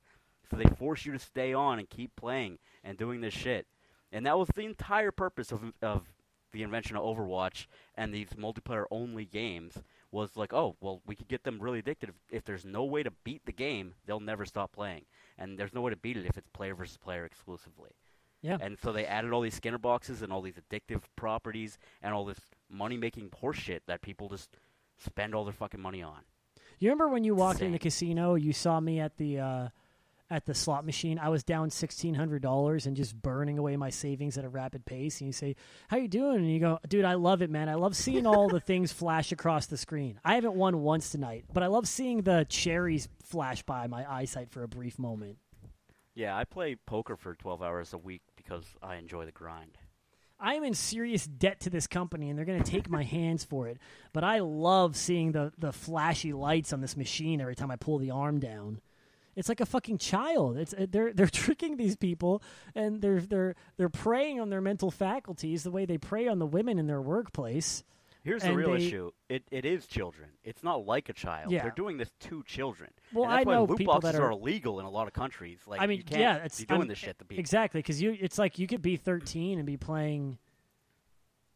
So they force you to stay on and keep playing and doing this shit. And that was the entire purpose of of the invention of Overwatch and these multiplayer only games was like, oh, well, we could get them really addicted. If, if there's no way to beat the game, they'll never stop playing. And there's no way to beat it if it's player versus player exclusively. Yeah. And so they added all these Skinner boxes and all these addictive properties and all this money making horseshit that people just spend all their fucking money on. You remember when you walked in the casino, you saw me at the uh, at the slot machine. I was down sixteen hundred dollars and just burning away my savings at a rapid pace. And you say, "How you doing?" And you go, "Dude, I love it, man. I love seeing all the things flash across the screen. I haven't won once tonight, but I love seeing the cherries flash by my eyesight for a brief moment." Yeah, I play poker for 12 hours a week because I enjoy the grind. I am in serious debt to this company, and they're going to take my hands for it. But I love seeing the the flashy lights on this machine every time I pull the arm down. It's like a fucking child. It's uh, they're they're tricking these people, and they're they're they're preying on their mental faculties the way they prey on the women in their workplace. Here's the real they- issue. It it is children. It's not like a child. Yeah. They're doing this to children. Well, and that's I why know loot people boxes that are- illegal in a lot of countries. Like I mean, you can't yeah, it's be doing I'm- this shit to people. Exactly, because you it's like you could be 13 and be playing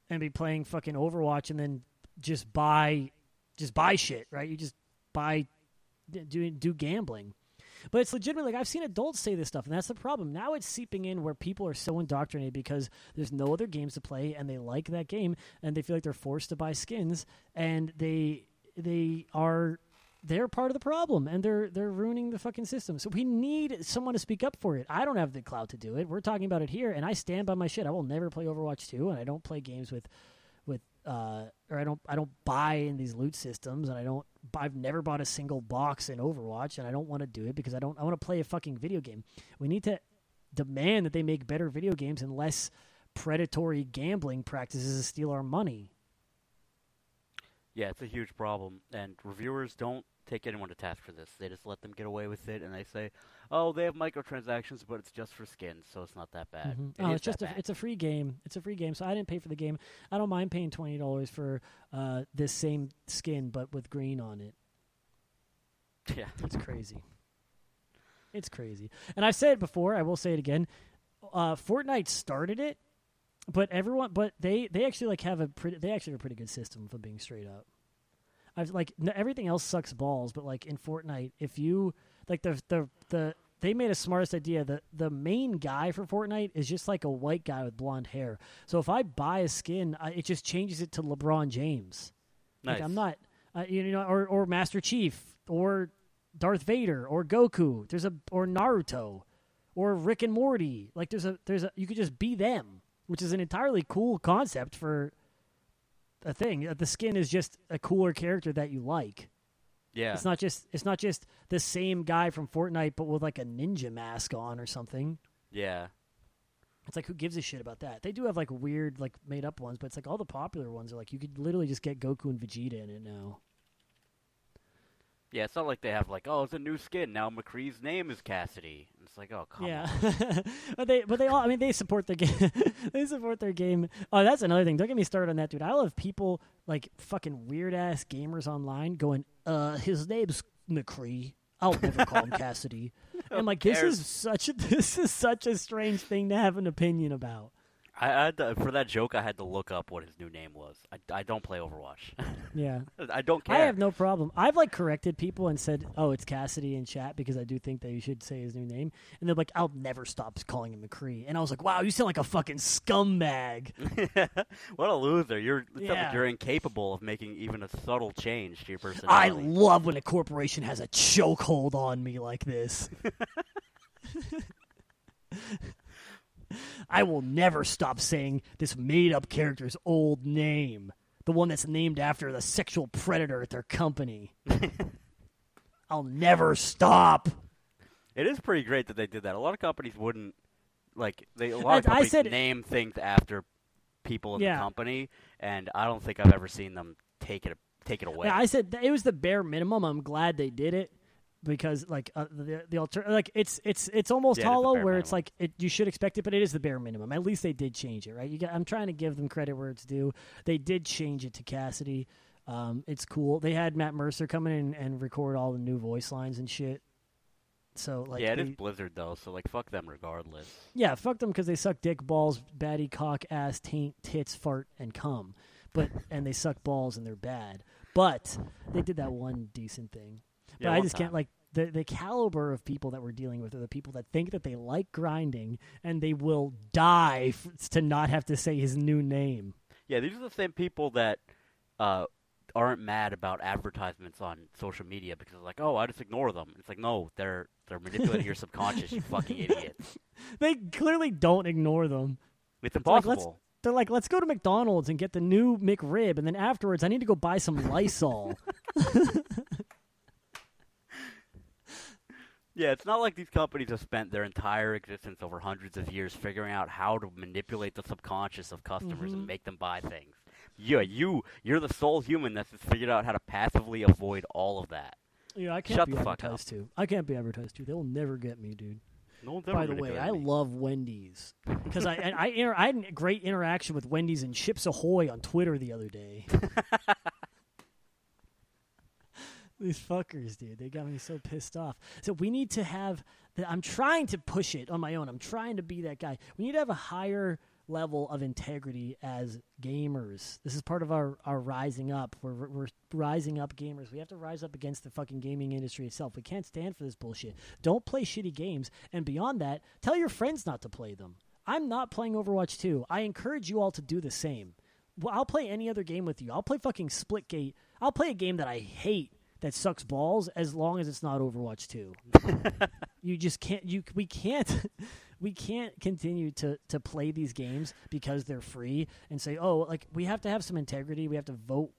and be playing fucking Overwatch, and then just buy just buy shit, right? You just buy do do gambling. But it's legitimately like I've seen adults say this stuff, and that's the problem. Now it's seeping in where people are so indoctrinated because there's no other games to play, and they like that game, and they feel like they're forced to buy skins, and they they are they're part of the problem and they're they're ruining the fucking system. So we need someone to speak up for it. I don't have the clout to do it. We're talking about it here and I stand by my shit. I will never play Overwatch 2 and I don't play games with uh or I don't I don't buy in these loot systems and I don't I've never bought a single box in Overwatch and I don't want to do it because I don't I want to play a fucking video game. We need to demand that they make better video games and less predatory gambling practices to steal our money. Yeah, it's a huge problem, and reviewers don't take anyone to task for this. They just let them get away with it, and they say, "Oh, they have microtransactions, but it's just for skins, so it's not that bad." Mhm. It Oh, it's just a, bad. it's a free game. It's a free game, so I didn't pay for the game. I don't mind paying twenty dollars for uh, this same skin, but with green on it. yeah. It's crazy. It's crazy. And I've said it before. I will say it again. Uh, Fortnite started it, but everyone, but they they actually like have a pretty. They actually have a pretty good system for being straight up. I've like n- everything else sucks balls, but like in Fortnite, if you like the the the they made a smartest idea. The the main guy for Fortnite is just like a white guy with blonde hair. So if I buy a skin, I, it just changes it to LeBron James. Nice. Like I'm not, uh, you know, or or Master Chief or Darth Vader or Goku. There's a or Naruto or Rick and Morty. Like there's a there's a you could just be them, which is an entirely cool concept for a thing. Uh, The skin is just a cooler character that you like. Yeah. It's not just it's not just the same guy from Fortnite, but with like a ninja mask on or something. yeah. It's like who gives a shit about that? They do have like weird like made up ones, but it's like all the popular ones are like you could literally just get Goku and Vegeta in it now. Yeah, it's not like they have like, oh, it's a new skin. Now McCree's name is Cassidy. It's like, oh, come yeah, on. but they but they all I mean they support their game. they support their game. Oh, that's another thing. Don't get me started on that, dude. I love people like fucking weird ass gamers online going, "Uh, his name's McCree. I'll never call him Cassidy." I'm like, this is such a this is such a strange thing to have an opinion about. I, had to, for that joke, I had to look up what his new name was. I, I don't play Overwatch. Yeah. I don't care. I have no problem. I've like corrected people and said, "Oh, it's Cassidy in chat" because I do think that you should say his new name. And they're like, "I'll never stop calling him McCree." And I was like, "Wow, you sound like a fucking scumbag." what a loser! You're sounds like you're incapable of making even a subtle change to your personality. I love when a corporation has a chokehold on me like this. I will never stop saying this made-up character's old name, the one that's named after the sexual predator at their company. I'll never stop. It is pretty great that they did that. A lot of companies wouldn't like they. A lot of I- I companies said- name things after people in Yeah. the company, and I don't think I've ever seen them take it take it away. Yeah, I said it was the bare minimum. I'm glad they did it because like uh, the the alter- like it's it's it's almost Yeah, it is the hollow where it's minimum. like it, you should expect it, but it is the bare minimum. At least they did change it, right? You got, I'm trying to give them credit where it's due. They did change it to Cassidy. Um, it's cool. They had Matt Mercer come in and, and record all the new voice lines and shit. So like, yeah, it they, is Blizzard though, so like fuck them regardless. yeah, fuck them because they suck dick, balls, batty, cock, ass, taint, tits, fart, and cum. But and they suck balls and they're bad. But they did that one decent thing. But Yeah, I just can't like the the caliber of people that we're dealing with are the people that think that they like grinding and they will die f- to not have to say his new name. Yeah, these are the same people that uh, aren't mad about advertisements on social media because it's like, oh, I just ignore them. It's like, no, they're they're manipulating your subconscious. You fucking idiot. They clearly don't ignore them. It's like, let's- impossible. They're like, let's go to McDonald's and get the new McRib, and then afterwards, I need to go buy some Lysol. yeah, it's not like these companies have spent their entire existence over hundreds of years figuring out how to manipulate the subconscious of customers Mhm. and make them buy things. Yeah, you you're the sole human that's figured out how to passively avoid all of that. Yeah, I can't Shut be the fuck advertised to. I can't be advertised to. They'll never get me, dude. No By the way, I love Wendy's because I I, I, inter- I had a great interaction with Wendy's and Chips Ahoy on Twitter the other day. These fuckers, dude, they got me so pissed off. So we need to have. The, I'm trying to push it on my own. I'm trying to be that guy. We need to have a higher level of integrity as gamers. This is part of our, our rising up. We're, we're rising up gamers. We have to rise up against the fucking gaming industry itself. We can't stand for this bullshit. Don't play shitty games. And beyond that, tell your friends not to play them. I'm not playing Overwatch 2. I encourage you all to do the same. Well, I'll play any other game with you. I'll play fucking Splitgate. I'll play a game that I hate that sucks balls as long as it's not Overwatch 2. you just can't you we can't we can't continue to to play these games because they're free and say, "Oh, like we have to have some integrity. We have to vote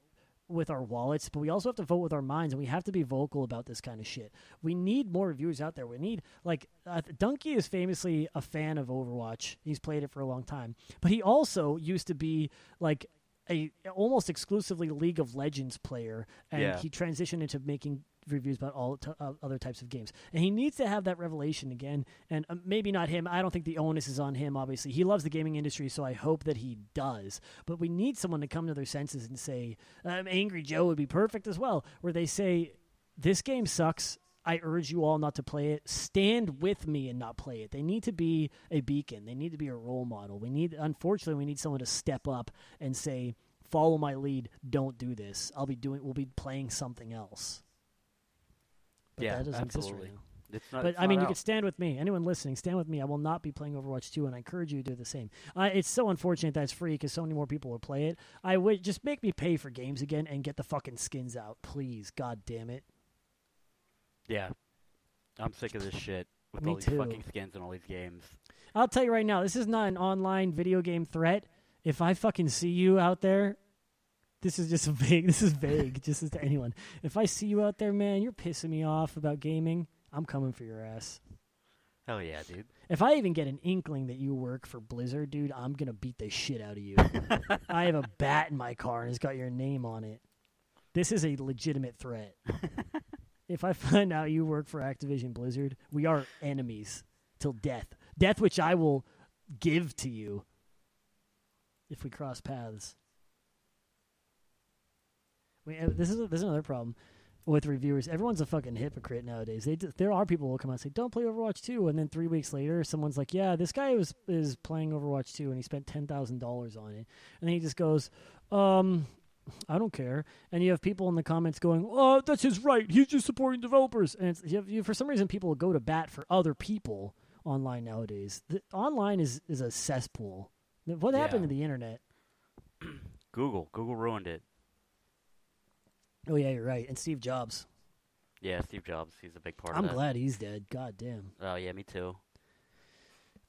with our wallets, but we also have to vote with our minds, and we have to be vocal about this kind of shit. We need more reviewers out there. We need like uh, Dunkey is famously a fan of Overwatch. He's played it for a long time, but he also used to be like a almost exclusively League of Legends player, and Yeah. he transitioned into making reviews about all t- uh, other types of games. And he needs to have that revelation again. And uh, maybe not him. I don't think the onus is on him. Obviously, he loves the gaming industry, so I hope that he does. But we need someone to come to their senses and say, um, "Angry Joe would be perfect as well," where they say, "This game sucks." I urge you all not to play it. Stand with me and not play it. They need to be a beacon. They need to be a role model. We need, unfortunately, we need someone to step up and say, "Follow my lead. Don't do this. I'll be doing. We'll be playing something else." But Yeah, that doesn't absolutely. exist right now. It's not, But I mean, not you can stand with me. Anyone listening, stand with me. I will not be playing Overwatch 2, and I encourage you to do the same. Uh, it's so unfortunate that it's free because so many more people will play it. I would just make me pay for games again and get the fucking skins out, please. God damn it. Yeah, I'm sick of this shit with Me all these too. fucking skins and all these games. I'll tell you right now, this is not an online video game threat. If I fucking see you out there, this is just vague. This is vague, just as to anyone. If I see you out there, man, you're pissing me off about gaming. I'm coming for your ass. Hell yeah, dude. If I even get an inkling that you work for Blizzard, dude, I'm gonna beat the shit out of you. I have a bat in my car and it's got your name on it. This is a legitimate threat. if I find out you work for Activision Blizzard, we are enemies till death. Death which I will give to you if we cross paths. We, uh, this is this is another problem with reviewers. Everyone's a fucking hypocrite nowadays. They there are people who will come out and say, "Don't play Overwatch 2," and then three weeks later, someone's like, "Yeah, this guy was is playing Overwatch 2 and he spent ten thousand dollars on it," and then he just goes, "Um." I don't care, and you have people in the comments going, "Oh, that's his right. He's just supporting developers." And it's, you have, you, for some reason, people go to bat for other people online nowadays. The, online is is a cesspool. What happened Yeah. to the internet? Google, Google ruined it. Oh yeah, you're right. And Steve Jobs. Yeah, Steve Jobs, he's a big part I'm glad he's dead. God damn. Oh yeah, me too.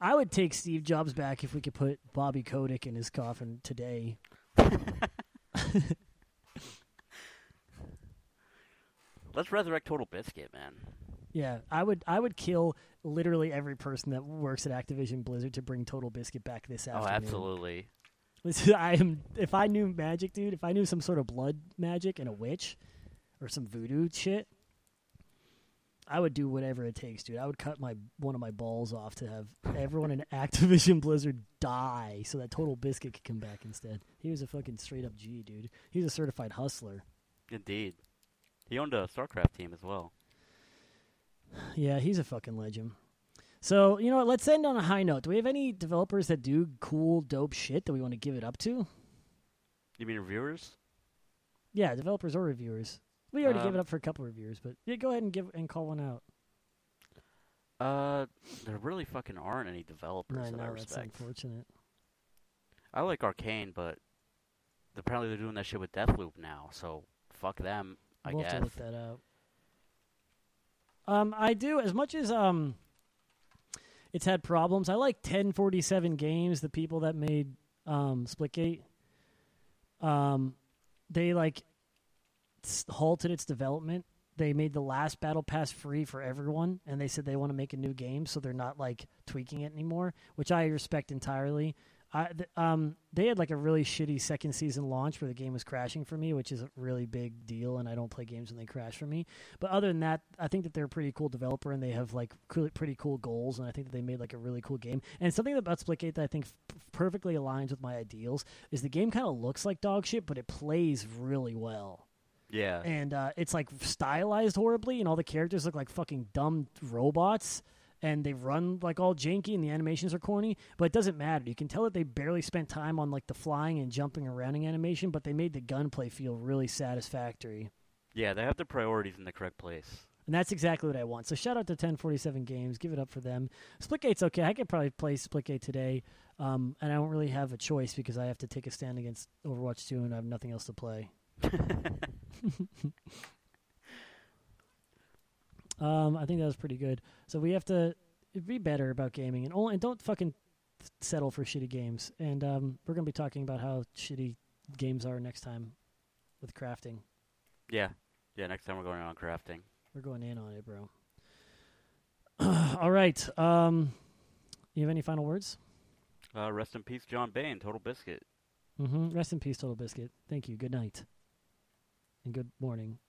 I would take Steve Jobs back if we could put Bobby Kotick in his coffin today. Let's resurrect Total Biscuit, man. Yeah, I would. I would kill literally every person that works at Activision Blizzard to bring Total Biscuit back this afternoon. Oh, afternoon. absolutely. Listen, I am. If I knew magic, dude, if I knew some sort of blood magic and a witch, or some voodoo shit, I would do whatever it takes, dude. I would cut my one of my balls off to have everyone in Activision Blizzard die, so that Total Biscuit could come back instead. He was a fucking straight up G, dude. He was a certified hustler. Indeed. He owned a StarCraft team as well. Yeah, he's a fucking legend. So you know what? Let's end on a high note. Do we have any developers that do cool, dope shit that we want to give it up to? You mean reviewers? Yeah, developers or reviewers. We already gave Um, it up for a couple reviewers, but yeah, go ahead and give and call one out. Uh, there really fucking aren't any developers No, that I no, that's respect. unfortunate. I like Arkane, but apparently they're doing that shit with Deathloop now, so fuck them. I we'll guess. have to look that out. Um, I do as much as um, it's had problems. I like 1047 Games, the people that made um Splitgate. Um, they like halted its development they made the last battle pass free for everyone, and they said they want to make a new game, so they're not like tweaking it anymore, which I respect entirely. I, th- um, they had like a really shitty second season launch where the game was crashing for me, which is a really big deal, and I don't play games when they crash for me. But other than that, I think that they're a pretty cool developer, and they have like cool, pretty cool goals, and I think that they made like a really cool game. And something about Splitgate that I think f- perfectly aligns with my ideals is the game kind of looks like dog shit, but it plays really well Yeah. and uh, it's like stylized horribly, and all the characters look like fucking dumb robots, and they run like all janky, and the animations are corny. But it doesn't matter. You can tell that they barely spent time on like the flying and jumping around animation, but they made the gunplay feel really satisfactory. yeah, they have the priorities in the correct place. And that's exactly what I want. So shout out to 1047 Games. Give it up for them. Splitgate's okay. I could probably play Splitgate today, um, and I don't really have a choice because I have to take a stand against Overwatch 2, and I have nothing else to play. Um, I think that was pretty good. So we have to be better about gaming and only and don't fucking settle for shitty games. And um, we're gonna be talking about how shitty games are next time with crafting. yeah. Yeah, next time we're going on crafting. We're going in on it, bro. All right. Um, you have any final words? Uh, rest in peace, John Bain, Total Biscuit. Mm-hmm. Rest in peace, Total Biscuit. Thank you. Good night. And good morning.